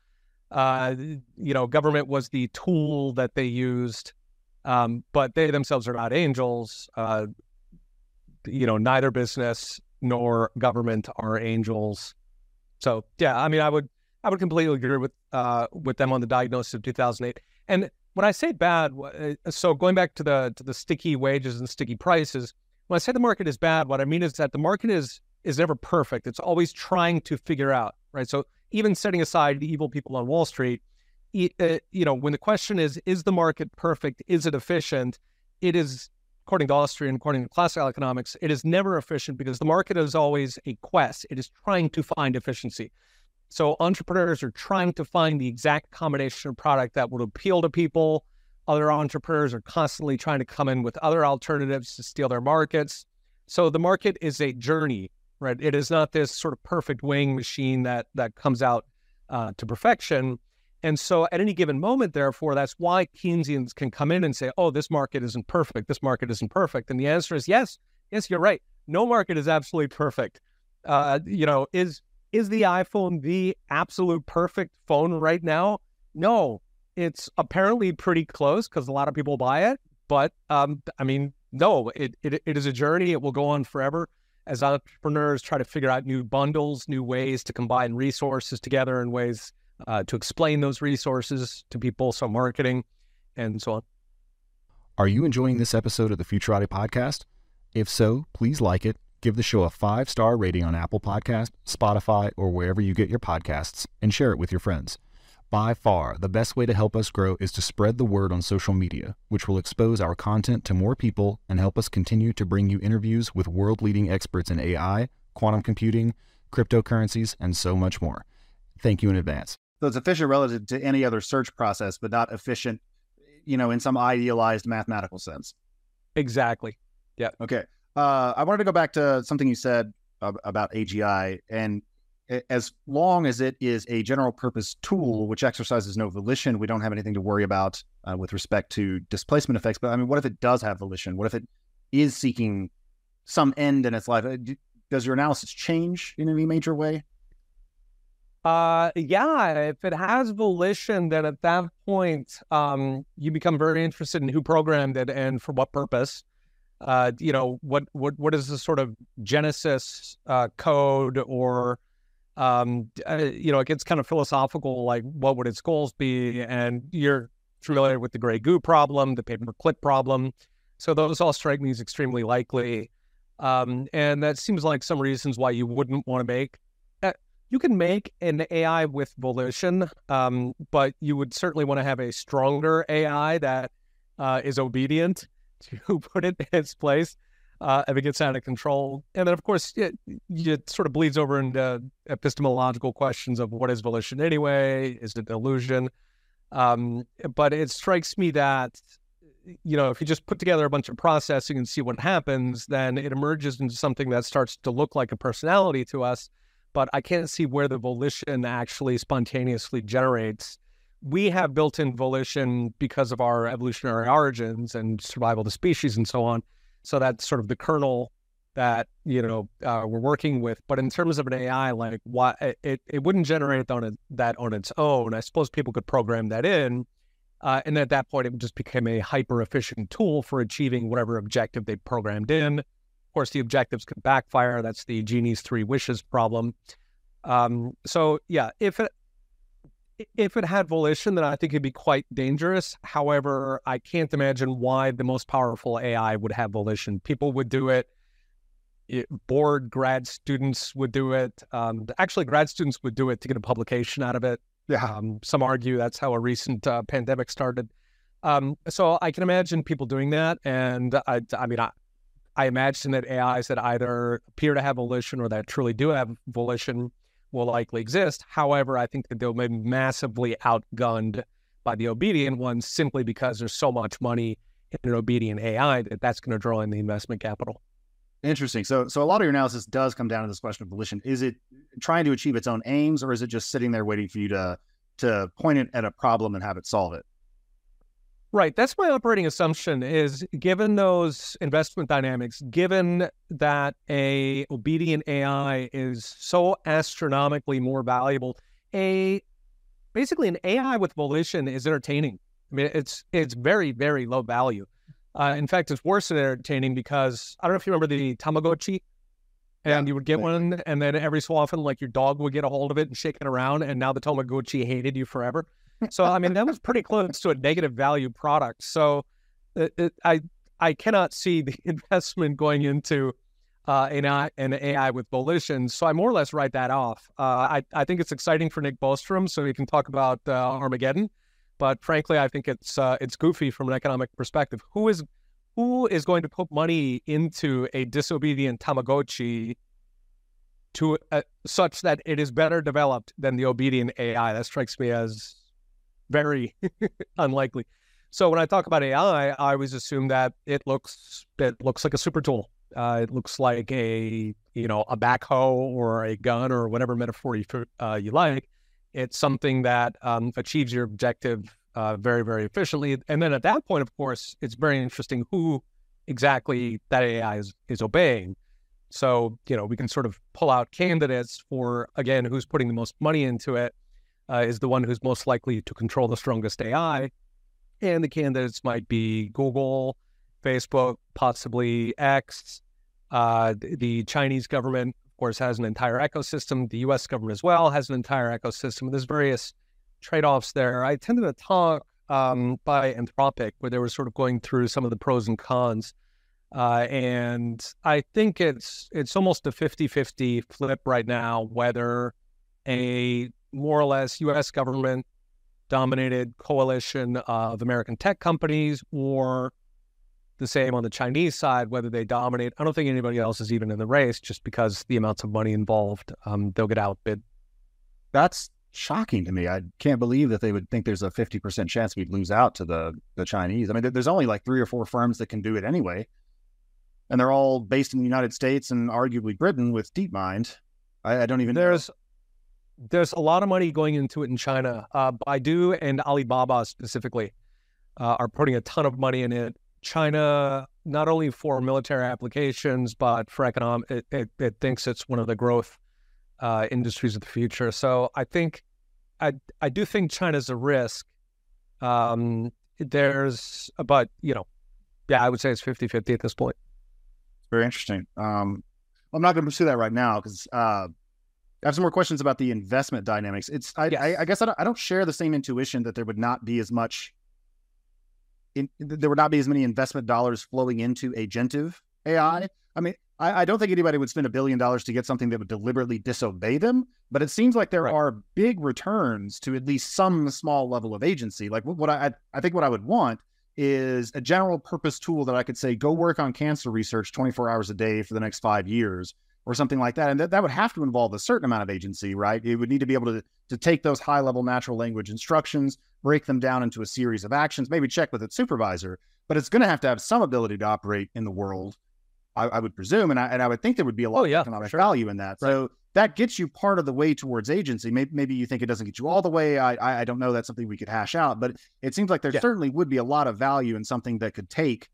uh, you know, government was the tool that they used, um, but they themselves are not angels. Uh, you know, neither business nor government are angels. So yeah, I mean, I would I would completely agree with uh, with them on the diagnosis of 2008. And when I say bad, uh, so going back to the to the sticky wages and sticky prices, when I say the market is bad, what I mean is that the market is is never perfect. It's always trying to figure out, right? So even setting aside the evil people on Wall Street, uh, you know, when the question is, is the market perfect? Is it efficient? It is, according to Austrian, according to classical economics, it is never efficient because the market is always a quest. It is trying to find efficiency. So entrepreneurs are trying to find the exact combination of product that would appeal to people. Other entrepreneurs are constantly trying to come in with other alternatives to steal their markets. So the market is a journey, right? It is not this sort of perfect weighing machine that that comes out uh, to perfection. And so at any given moment, therefore, that's why Keynesians can come in and say, oh, this market isn't perfect. This market isn't perfect. And the answer is yes. Yes, you're right. No market is absolutely perfect. Uh, you know, is is the iPhone the absolute perfect phone right now? No, it's apparently pretty close because a lot of people buy it. But um, I mean, no, it, it it is a journey. It will go on forever as entrepreneurs try to figure out new bundles, new ways to combine resources together in ways uh, to explain those resources to people, so marketing and so on. Are you enjoying this episode of the Futurati podcast? If so, please like it, give the show a five star rating on Apple Podcast, Spotify, or wherever you get your podcasts, and share it with your friends. By far, the best way to help us grow is to spread the word on social media, which will expose our content to more people and help us continue to bring you interviews with world leading experts in AI, quantum computing, cryptocurrencies, and so much more. Thank you in advance. So it's efficient relative to any other search process, but not efficient, you know, in some idealized mathematical sense. Exactly. Yeah. Okay. Uh, I wanted to go back to something you said about AGI and as long as it is a general purpose tool which exercises no volition, we don't have anything to worry about uh, with respect to displacement effects. But I mean, what if it does have volition? What if it is seeking some end in its life? Uh, does your analysis change in any major way? Uh, yeah, if it has volition, then at that point, um, you become very interested in who programmed it and for what purpose. Uh, you know, what what what is the sort of genesis uh, code or um, uh, you know, it gets kind of philosophical, like what would its goals be? And you're familiar with the gray goo problem, the paperclip problem. So those all strike me as extremely likely. Um, and that seems like some reasons why you wouldn't want to make. You can make an AI with volition, um, but you would certainly want to have a stronger AI that uh, is obedient to put it in its place uh, if it gets out of control. And then, of course, it, it sort of bleeds over into epistemological questions of what is volition anyway? Is it illusion? Um, but it strikes me that, you know, if you just put together a bunch of processing and see what happens, then it emerges into something that starts to look like a personality to us. But I can't see where the volition actually spontaneously generates. We have built in volition because of our evolutionary origins and survival of the species and so on. So that's sort of the kernel that you know uh, we're working with. But in terms of an AI, like why it it wouldn't generate on it, that on its own. I suppose people could program that in, uh, and at that point, it just become a hyper efficient tool for achieving whatever objective they programmed in. Of course, the objectives can backfire. That's the genie's three wishes problem. Um, so yeah, if it if it had volition, then I think it'd be quite dangerous. However, I can't imagine why the most powerful AI would have volition. People would do it. it bored grad students would do it. Um, actually, grad students would do it to get a publication out of it. Yeah. Um, some argue that's how a recent uh, pandemic started. Um, so I can imagine people doing that, and I, I mean, I, I imagine that AIs that either appear to have volition or that truly do have volition will likely exist. However, I think that they'll be massively outgunned by the obedient ones simply because there's so much money in an obedient AI that that's going to draw in the investment capital. Interesting. So, so a lot of your analysis does come down to this question of volition. Is it trying to achieve its own aims, or is it just sitting there waiting for you to to point it at a problem and have it solve it? Right. That's my operating assumption is given those investment dynamics, given that a obedient AI is so astronomically more valuable, a basically an AI with volition is entertaining. I mean, it's it's very, very low value. Uh, in fact, it's worse than entertaining because I don't know if you remember the Tamagotchi and you would get one, and then every so often, like your dog would get a hold of it and shake it around, and now the Tamagotchi hated you forever. So I mean, that was pretty close to a negative value product. So it, it, I I cannot see the investment going into uh, and, I, and AI with volition. So I more or less write that off. Uh, I, I think it's exciting for Nick Bostrom, so he can talk about uh, Armageddon. But frankly, I think it's uh, it's goofy from an economic perspective. Who is who is going to put money into a disobedient Tamagotchi to uh, such that it is better developed than the obedient AI? That strikes me as very unlikely. So when I talk about AI, I always assume that it looks it looks like a super tool. Uh, it looks like a you know a backhoe or a gun or whatever metaphor you uh, you like. It's something that um, achieves your objective uh, very very efficiently. And then at that point, of course, it's very interesting who exactly that AI is is obeying. So you know we can sort of pull out candidates for again who's putting the most money into it uh, is the one who's most likely to control the strongest AI, and the candidates might be Google Facebook, possibly X. Uh, the Chinese government, of course, has an entire ecosystem. The U.S. government as well has an entire ecosystem. There's various trade-offs there. I attended a talk um, by Anthropic where they were sort of going through some of the pros and cons. Uh, and I think it's it's almost a 50-50 flip right now whether a more or less U.S. government dominated coalition of American tech companies or the same on the Chinese side, whether they dominate. I don't think anybody else is even in the race just because the amounts of money involved, um, they'll get outbid. That's shocking to me. I can't believe that they would think there's a 50% chance we'd lose out to the, the Chinese. I mean, there's only like three or four firms that can do it anyway. And they're all based in the United States and arguably Britain with DeepMind. I, I don't even There's there's a lot of money going into it in China. Uh, Baidu and Alibaba specifically uh, are putting a ton of money in it. China, not only for military applications, but for economic, it, it, it thinks it's one of the growth uh, industries of the future. So I think, I, I do think China's a risk. Um, there's, but, you know, yeah, I would say it's 50 50 at this point. Very interesting. Um, I'm not going to pursue that right now because uh, I have some more questions about the investment dynamics. It's I, yes. I, I, guess I don't, I don't share the same intuition that there would not be as much, in, there would not be as many investment dollars flowing into agentive AI. Mm-hmm. I mean, I, I, don't think anybody would spend a billion dollars to get something that would deliberately disobey them. But it seems like there right. are big returns to at least some small level of agency. Like what I I think what I would want is a general purpose tool that I could say go work on cancer research 24 hours a day for the next five years or something like that. And that, that would have to involve a certain amount of agency, right? It would need to be able to, to take those high level natural language instructions, break them down into a series of actions, maybe check with its supervisor, but it's going to have to have some ability to operate in the world, I, I would presume. And I, and I would think there would be a lot oh, yeah, of economic sure. value in that. Right. So that gets you part of the way towards agency. Maybe, maybe you think it doesn't get you all the way. I, I don't know. That's something we could hash out, but it seems like there yeah. certainly would be a lot of value in something that could take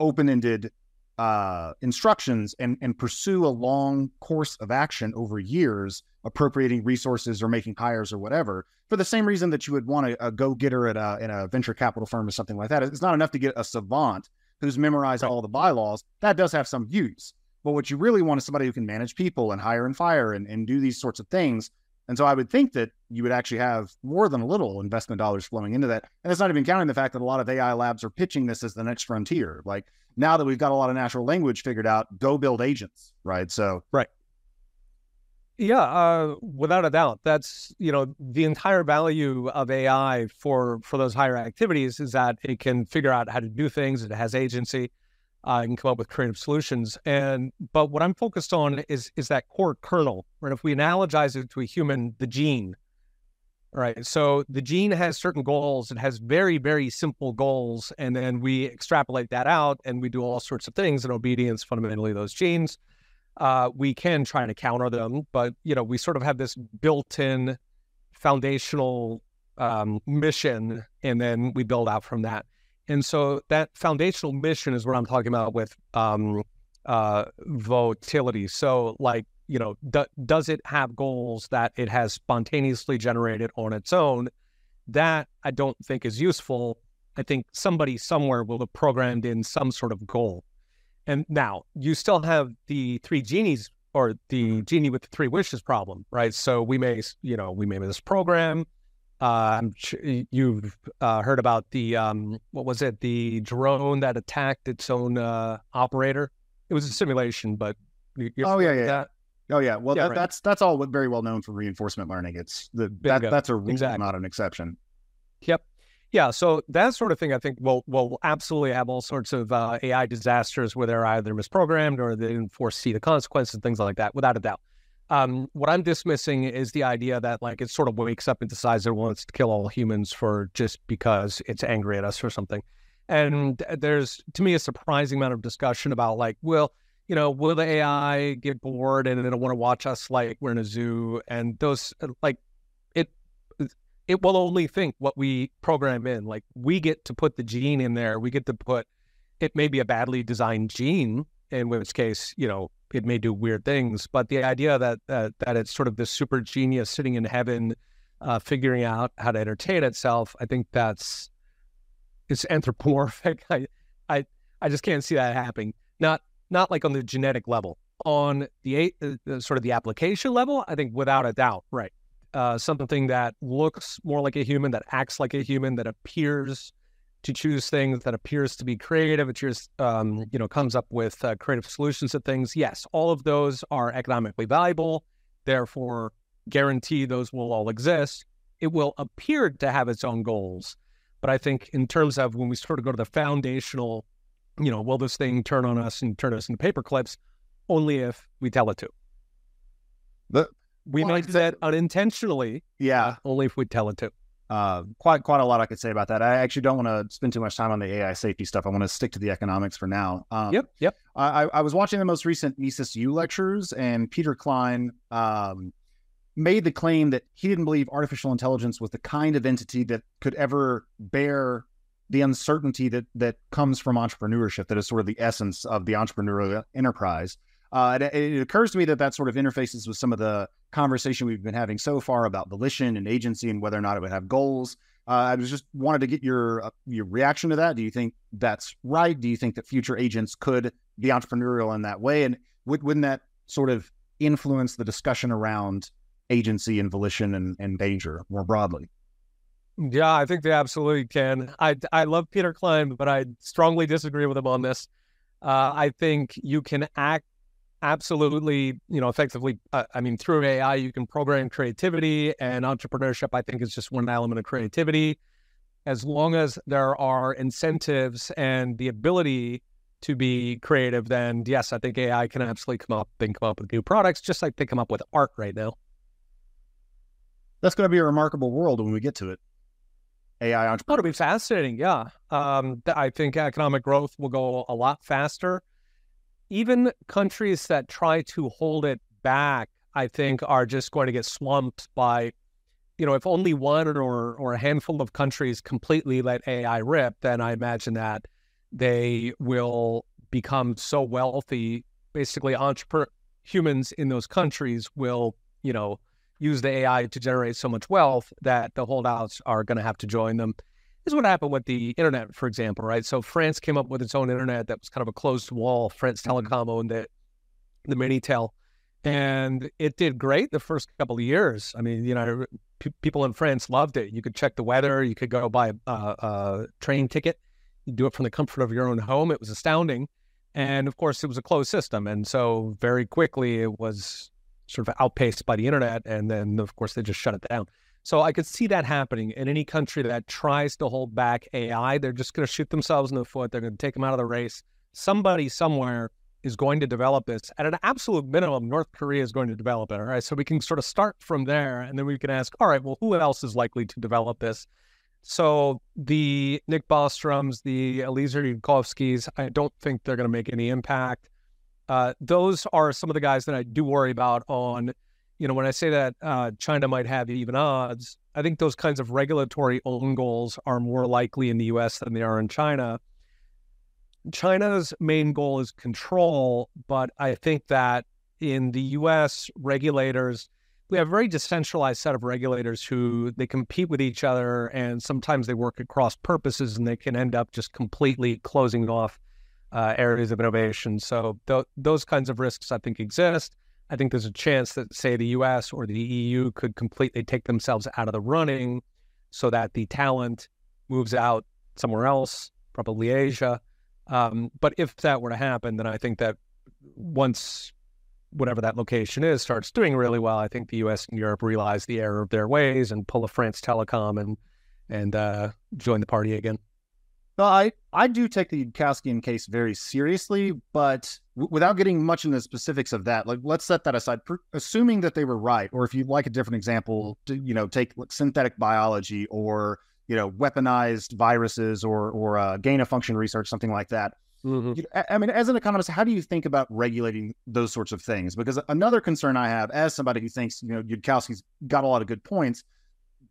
open ended uh, instructions and, and pursue a long course of action over years, appropriating resources or making hires or whatever, for the same reason that you would want a, a go getter at a, in a venture capital firm or something like that. It's not enough to get a savant who's memorized right. all the bylaws. That does have some use. But what you really want is somebody who can manage people and hire and fire and, and do these sorts of things. And so I would think that you would actually have more than a little investment dollars flowing into that. And that's not even counting the fact that a lot of AI labs are pitching this as the next frontier. Like now that we've got a lot of natural language figured out, go build agents, right? So, right. Yeah, uh, without a doubt, that's you know the entire value of AI for for those higher activities is that it can figure out how to do things. It has agency. Uh, and come up with creative solutions. And but what I'm focused on is is that core kernel. Right? If we analogize it to a human, the gene, Right. So the gene has certain goals. It has very, very simple goals. And then we extrapolate that out and we do all sorts of things in obedience, fundamentally, those genes. Uh, we can try to counter them, but you know, we sort of have this built-in foundational um, mission, and then we build out from that. And so that foundational mission is what I'm talking about with um, uh, votility. So, like you know, do, does it have goals that it has spontaneously generated on its own? That I don't think is useful. I think somebody somewhere will have programmed in some sort of goal. And now you still have the three genies or the genie with the three wishes problem, right? So we may, you know, we may misprogram. Uh, you've uh, heard about the um, what was it? The drone that attacked its own uh, operator. It was a simulation, but Oh, yeah, yeah, that? Oh yeah, well Yeah, that, right. that's that's all very well known for reinforcement learning. It's the that, that's a rule, Exactly. not an exception. Yep. Yeah. So that sort of thing, I think, will will absolutely have all sorts of uh, AI disasters where they're either misprogrammed or they didn't foresee the consequences, things like that, without a doubt. Um, what I'm dismissing is the idea that like it sort of wakes up and decides it wants to kill all humans for just because it's angry at us or something. And there's to me a surprising amount of discussion about like, well, you know, will the AI get bored and it'll want to watch us like we're in a zoo and those like it it will only think what we program in. Like we get to put the gene in there. We get to put it may be a badly designed gene, in which case, you know, it may do weird things. But the idea that that, that it's sort of this super genius sitting in heaven, uh, figuring out how to entertain itself, I think that's it's anthropomorphic. I I I just can't see that happening. Not not like on the genetic level. On the, uh, sort of the application level, I think without a doubt, right uh, something that looks more like a human, that acts like a human, that appears to choose things, that appears to be creative, appears, um, you know, comes up with uh, creative solutions to things. Yes, all of those are economically valuable. Therefore, guarantee those will all exist. It will appear to have its own goals, but I think in terms of when we sort of go to the foundational, you know, will this thing turn on us and turn us into paper clips? Only if we tell it to. The- we well, might do that unintentionally, Yeah, only if we tell it to. Uh, quite quite a lot I could say about that. I actually don't want to spend too much time on the AI safety stuff. I want to stick to the economics for now. Um, Yep, yep. I, I- was watching the most recent Mises U lectures, and Peter Klein um, made the claim that he didn't believe artificial intelligence was the kind of entity that could ever bear the uncertainty that that comes from entrepreneurship. That is sort of the essence of the entrepreneurial enterprise. Uh, it, it occurs to me that that sort of interfaces with some of the conversation we've been having so far about volition and agency and whether or not it would have goals. Uh, I was just wanted to get your uh, your reaction to that. Do you think that's right? Do you think that future agents could be entrepreneurial in that way? And would, wouldn't that sort of influence the discussion around agency and volition and, and danger more broadly? Yeah, I think they absolutely can. I I love Peter Klein, but I strongly disagree with him on this. Uh, I think you can act absolutely, you know, effectively. Uh, I mean, through AI, you can program creativity and entrepreneurship. I think is just one element of creativity. As long as there are incentives and the ability to be creative, then yes, I think AI can absolutely come up and come up with new products, just like they come up with art right now. That's going to be a remarkable world when we get to it. AI Oh, entrepreneur. it'll be fascinating. Yeah. Um, I think economic growth will go a lot faster. Even countries that try to hold it back, I think, are just going to get swamped by, you know, if only one or, or a handful of countries completely let AI rip, then I imagine that they will become so wealthy. Basically, entrepreneur humans in those countries will, you know, use the AI to generate so much wealth that the holdouts are going to have to join them. This is what happened with the internet, for example, right? So France came up with its own internet that was kind of a closed wall. France mm-hmm. Telecom owned it, the Minitel, and it did great the first couple of years. I mean, you know, p- people in France loved it. You could check the weather. You could go buy a, a train ticket. You do it from the comfort of your own home. It was astounding, and of course, it was a closed system, and so very quickly it was sort of outpaced by the internet, and then of course they just shut it down. So I could see that happening in any country that tries to hold back AI. They're just going to shoot themselves in the foot. They're going to take them out of the race. Somebody somewhere is going to develop this. At an absolute minimum, North Korea is going to develop it. All right. So we can sort of start from there and then we can ask, all right, well, who else is likely to develop this? So the Nick Bostroms, the Eliezer Yudkowskis, I don't think they're going to make any impact. Uh, those are some of the guys that I do worry about on, you know, when I say that uh, China might have even odds, I think those kinds of regulatory own goals are more likely in the US than they are in China. China's main goal is control, but I think that in the US, regulators, we have a very decentralized set of regulators who they compete with each other and sometimes they work across purposes and they can end up just completely closing off uh, areas of innovation. So th- those kinds of risks I think exist. I think there's a chance that, say, the US or the EU could completely take themselves out of the running so that the talent moves out somewhere else, probably Asia. Um, but if that were to happen, then I think that once whatever that location is starts doing really well, I think the U.S. and Europe realize the error of their ways and pull a France Telecom and and uh, join the party again. No, I, I do take the Yudkowskian case very seriously, but w- without getting much into the specifics of that, like let's set that aside. Per- assuming that they were right, or if you'd like a different example, to, you know, take like, synthetic biology or you know weaponized viruses or or uh, gain of function research, something like that. Mm-hmm. You know, I mean, as an economist, how do you think about regulating those sorts of things? Because another concern I have, as somebody who thinks you know Yudkowsky's got a lot of good points,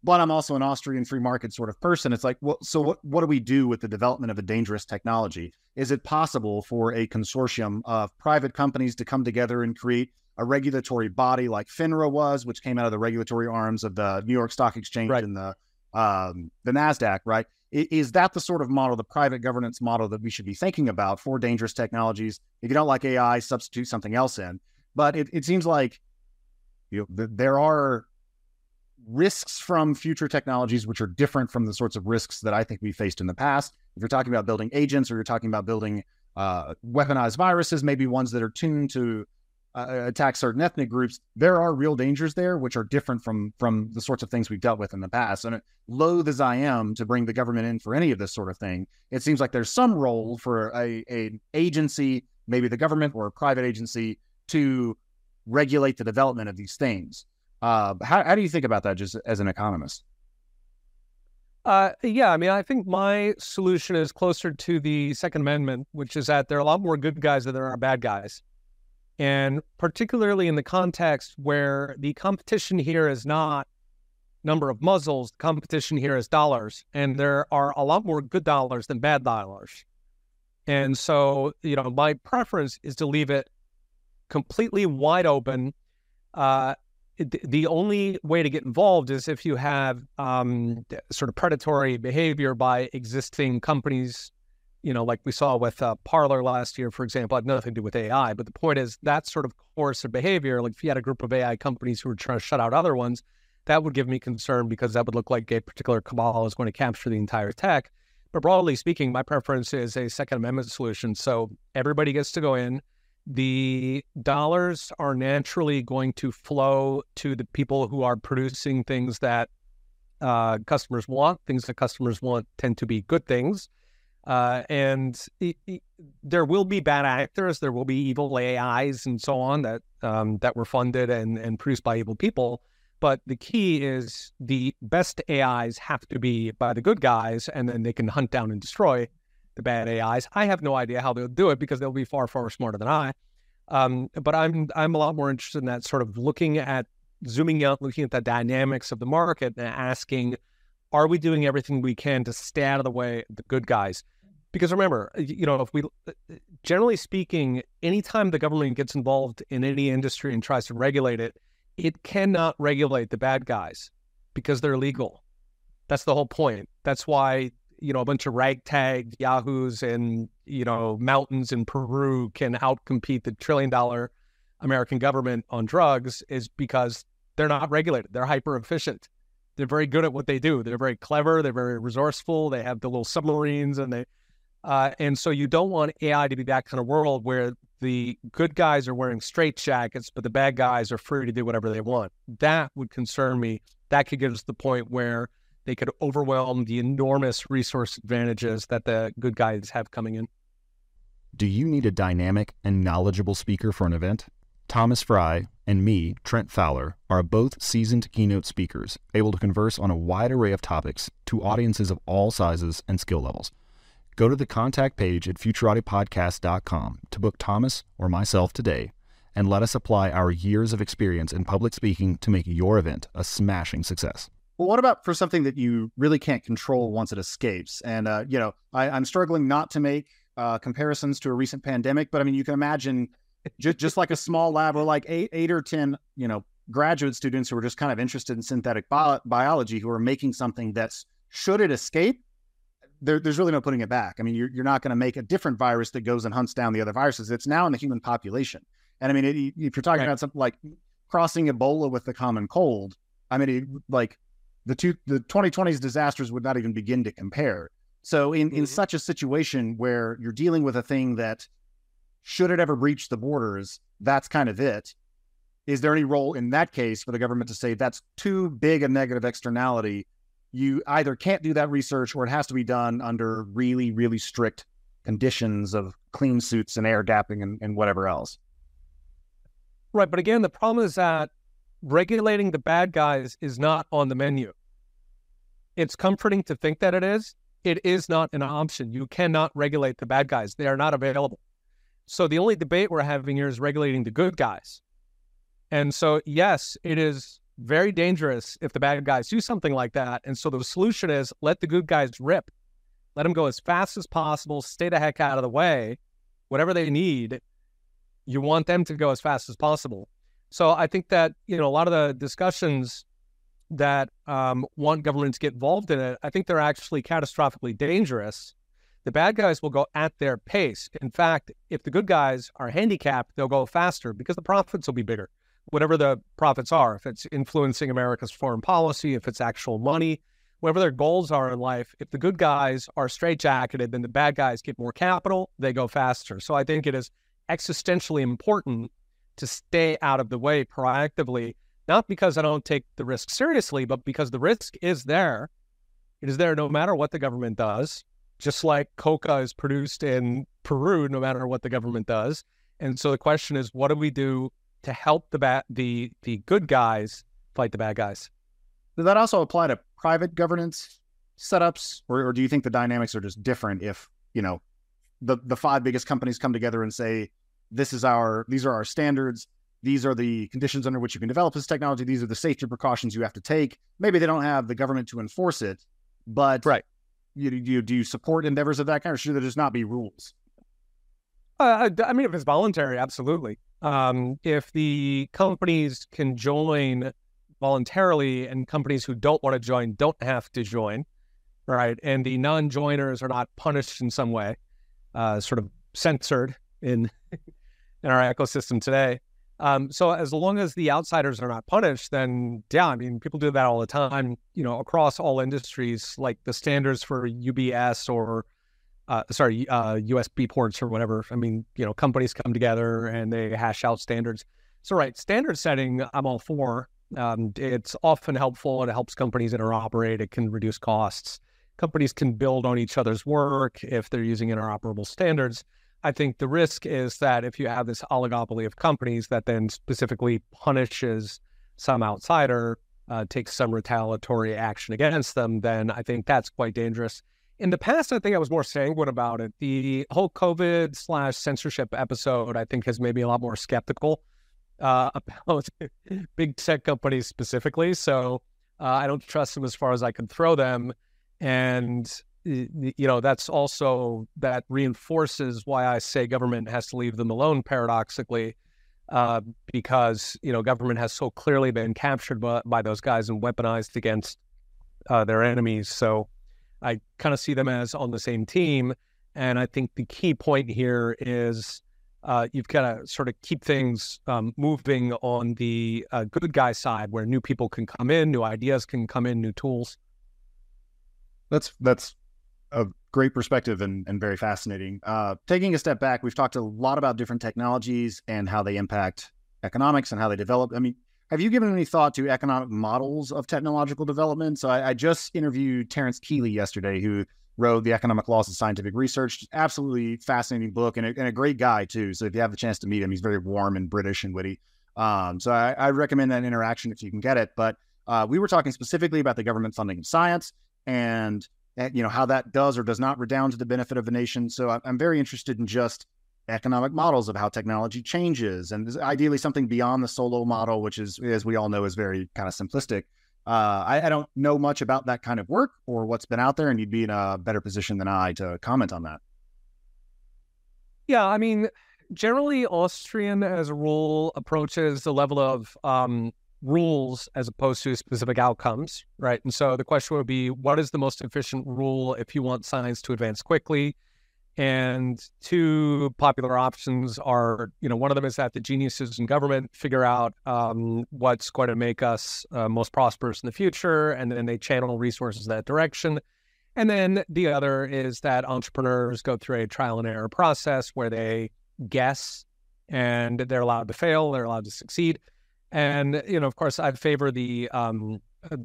but I'm also an Austrian free market sort of person. It's like, well, so what, what do we do with the development of a dangerous technology? Is it possible for a consortium of private companies to come together and create a regulatory body like FINRA was, which came out of the regulatory arms of the New York Stock Exchange right. and the um, the Nasdaq, right? Is that the sort of model, the private governance model that we should be thinking about for dangerous technologies? If you don't like AI, substitute something else in. But it, it seems like you know, there are risks from future technologies, which are different from the sorts of risks that I think we faced in the past. If you're talking about building agents or you're talking about building uh, weaponized viruses, maybe ones that are tuned to uh, attack certain ethnic groups, there are real dangers there, which are different from from the sorts of things we've dealt with in the past. And loath as I am to bring the government in for any of this sort of thing, it seems like there's some role for a, a agency, maybe the government or a private agency, to regulate the development of these things. Uh, how, how do you think about that just as an economist? Uh, yeah, I mean, I think my solution is closer to the Second Amendment, which is that there are a lot more good guys than there are bad guys. And particularly in the context where the competition here is not number of muzzles, the competition here is dollars. And there are a lot more good dollars than bad dollars. And so, you know, my preference is to leave it completely wide open uh, the only way to get involved is if you have um, sort of predatory behavior by existing companies, you know, like we saw with uh, Parler last year, for example, had nothing to do with AI. But the point is that sort of course of behavior, like if you had a group of AI companies who were trying to shut out other ones, that would give me concern because that would look like a particular cabal is going to capture the entire tech. But broadly speaking, my preference is a Second Amendment solution. So everybody gets to go in the dollars are naturally going to flow to the people who are producing things that uh, customers want. Things that customers want tend to be good things. Uh, and it, it, there will be bad actors. There will be evil AIs and so on that um, that were funded and, and produced by evil people. But the key is the best AIs have to be by the good guys, and then they can hunt down and destroy the bad AIs. I have no idea how they'll do it because they'll be far, far smarter than I. Um, but I'm I'm a lot more interested in that sort of looking at zooming out, looking at the dynamics of the market and asking, are we doing everything we can to stay out of the way of the good guys? Because remember, you know, if we generally speaking, anytime the government gets involved in any industry and tries to regulate it, it cannot regulate the bad guys because they're legal. That's the whole point. That's why you know, a bunch of ragtag yahoos and, you know, mountains in Peru can outcompete the trillion dollar American government on drugs is because they're not regulated. They're hyper efficient. They're very good at what they do. They're very clever. They're very resourceful. They have the little submarines and they, uh, and so you don't want AI to be that kind of world where the good guys are wearing straitjackets, but the bad guys are free to do whatever they want. That would concern me. That could get us to the point where they could overwhelm the enormous resource advantages that the good guys have coming in. Do you need a dynamic and knowledgeable speaker for an event? Thomas Fry and me, Trent Fowler, are both seasoned keynote speakers, able to converse on a wide array of topics to audiences of all sizes and skill levels. Go to the contact page at futuratipodcast.com to book Thomas or myself today and let us apply our years of experience in public speaking to make your event a smashing success. Well, what about for something that you really can't control once it escapes? And uh, you know, I, am struggling not to make uh, comparisons to a recent pandemic, but I mean, you can imagine just just like a small lab or like eight eight or ten, you know, graduate students who are just kind of interested in synthetic bi- biology who are making something that's should it escape, there, there's really no putting it back. I mean, you're, you're not going to make a different virus that goes and hunts down the other viruses. It's now in the human population. And I mean, it, if you're talking right. about something like crossing Ebola with the common cold, I mean, it, like the two the 2020s disasters would not even begin to compare. So in, mm-hmm. in such a situation where you're dealing with a thing that should it ever breach the borders, that's kind of it. Is there any role in that case for the government to say that's too big a negative externality? You either can't do that research or it has to be done under really, really strict conditions of clean suits and air gapping and, and whatever else. Right. But again, the problem is that regulating the bad guys is not on the menu. It's comforting to think that it is. It is not an option. You cannot regulate the bad guys, they are not available. So the only debate we're having here is regulating the good guys. And so, yes, it is very dangerous if the bad guys do something like that. And so the solution is let the good guys rip, let them go as fast as possible, stay the heck out of the way, whatever they need. You want them to go as fast as possible. So I think that you know a lot of the discussions that um, want government to get involved in it, I think they're actually catastrophically dangerous. The bad guys will go at their pace. In fact, if the good guys are handicapped, they'll go faster because the profits will be bigger. Whatever the profits are, if it's influencing America's foreign policy, if it's actual money, whatever their goals are in life, if the good guys are straitjacketed, then the bad guys get more capital, they go faster. So I think it is existentially important to stay out of the way proactively not because I don't take the risk seriously, but because the risk is there. It is there no matter what the government does, just like coca is produced in Peru, no matter what the government does. And so the question is, what do we do to help the the the good guys fight the bad guys? Does that also apply to private governance setups, or, or do you think the dynamics are just different if you know the the five biggest companies come together and say, "This is our these are our standards these are the conditions under which you can develop this technology. These are the safety precautions you have to take. Maybe they don't have the government to enforce it, but right. You, you do you support endeavors of that kind, or should there just not be rules? Uh, I mean, if it's voluntary, absolutely. Um, if the companies can join voluntarily, and companies who don't want to join don't have to join, right? And the non-joiners are not punished in some way, uh, sort of censored in in our ecosystem today. Um, so as long as the outsiders are not punished, then yeah, I mean, people do that all the time, you know, across all industries, like the standards for UBS or, uh, sorry, uh, USB ports or whatever. I mean, you know, companies come together and they hash out standards. So right, standard setting, I'm all for. Um, it's often helpful. and It helps companies interoperate. It can reduce costs. Companies can build on each other's work if they're using interoperable standards. I think the risk is that if you have this oligopoly of companies that then specifically punishes some outsider, uh, takes some retaliatory action against them, then I think that's quite dangerous. In the past, I think I was more sanguine about it. The whole COVID slash censorship episode, I think, has made me a lot more skeptical uh, about big tech companies specifically. So uh, I don't trust them as far as I can throw them. And you know that's also that reinforces why I say government has to leave them alone. Paradoxically, uh, because you know government has so clearly been captured by, by those guys and weaponized against uh, their enemies. So I kind of see them as on the same team. And I think the key point here is uh, you've got to sort of keep things um, moving on the uh, good guy side, where new people can come in, new ideas can come in, new tools. That's that's a great perspective and, and very fascinating. Uh, taking a step back, we've talked a lot about different technologies and how they impact economics and how they develop. I mean, have you given any thought to economic models of technological development? So I, I just interviewed Terence Kealey yesterday, who wrote The Economic Laws of Scientific Research. Absolutely fascinating book and a, and a, great guy, too. So if you have the chance to meet him, he's very warm and British and witty. Um, so I, I, recommend that interaction if you can get it. But uh, we were talking specifically about the government funding of science and you know how that does or does not redound to the benefit of the nation. So I'm very interested in just economic models of how technology changes, and ideally something beyond the Solow model, which is, as we all know, is very kind of simplistic. Uh, I, I, don't know much about that kind of work or what's been out there, and you'd be in a better position than I to comment on that. Yeah, I mean, generally, Austrian, as a rule, approaches the level of um, rules as opposed to specific outcomes, right? And so the question would be what is the most efficient rule if you want science to advance quickly? And two popular options are, you know, one of them is that the geniuses in government figure out um, what's going to make us uh, most prosperous in the future, and then they channel resources that direction. And then the other is that entrepreneurs go through a trial and error process where they guess, and they're allowed to fail, they're allowed to succeed. And you know, of course, I favor the um, uh,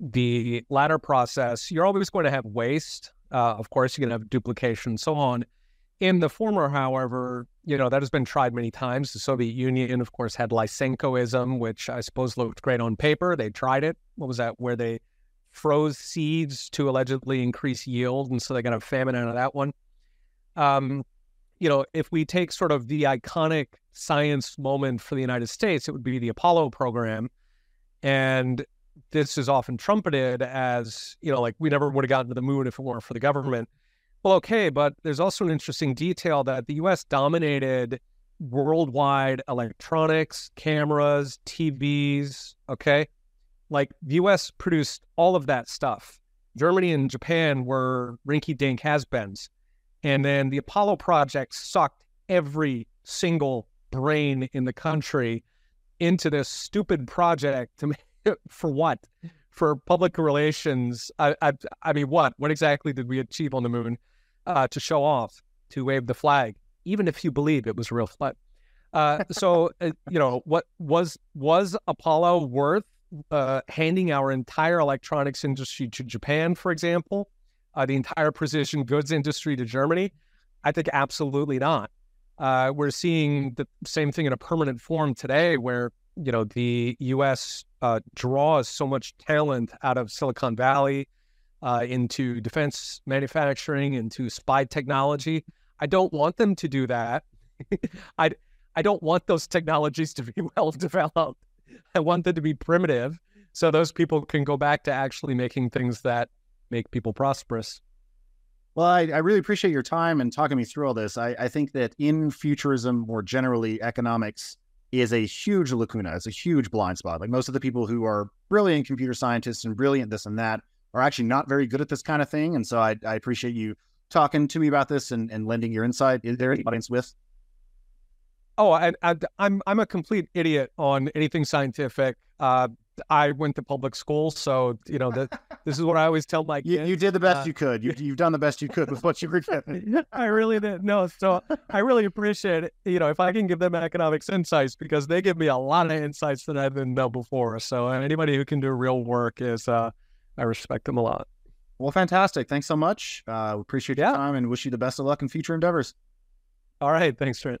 the latter process. You're always going to have waste. Uh, of course, you're going to have duplication, so on. In the former, however, you know that has been tried many times. The Soviet Union, of course, had Lysenkoism, which I suppose looked great on paper. They tried it. What was that? Where they froze seeds to allegedly increase yield, and so they got a famine out of that one. Um, you know, if we take sort of the iconic science moment for the United States, it would be the Apollo program. And this is often trumpeted as, you know, like we never would have gotten to the moon if it weren't for the government. Well, okay, but there's also an interesting detail that the US dominated worldwide electronics, cameras, TVs, okay? Like the US produced all of that stuff. Germany and Japan were rinky dink has beens. And then the Apollo project sucked every single brain in the country into this stupid project to for what? For public relations. I, I, I mean, what? What exactly did we achieve on the moon uh, to show off, to wave the flag, even if you believe it was real flag? Uh, so, uh, you know, what was was Apollo worth uh, handing our entire electronics industry to Japan, for example, uh, the entire precision goods industry to Germany? I think absolutely not. Uh, we're seeing the same thing in a permanent form today, where you know the U.S. Uh, draws so much talent out of Silicon Valley uh, into defense manufacturing, into spy technology. I don't want them to do that. I I don't want those technologies to be well developed. I want them to be primitive, so those people can go back to actually making things that make people prosperous. Well, I, I, really appreciate your time and talking me through all this. I, I, think that in futurism, more generally, economics is a huge lacuna. It's a huge blind spot. Like most of the people who are brilliant computer scientists and brilliant this and that are actually not very good at this kind of thing. And so I, I appreciate you talking to me about this and, and lending your insight. Is there any audience with? Oh, I, am I'm, I'm a complete idiot on anything scientific. Uh, I went to public school, so you know that this is what I always tell my kids. You, you did the best uh, you could. You, you've done the best you could with what you were given. I really did. No, so I really appreciate it. You know, if I can give them economics insights because they give me a lot of insights that I didn't know before. So anybody who can do real work is, uh, I respect them a lot. Well, fantastic. Thanks so much. Uh, we appreciate your yeah. time and wish you the best of luck in future endeavors. All right. Thanks, Trent.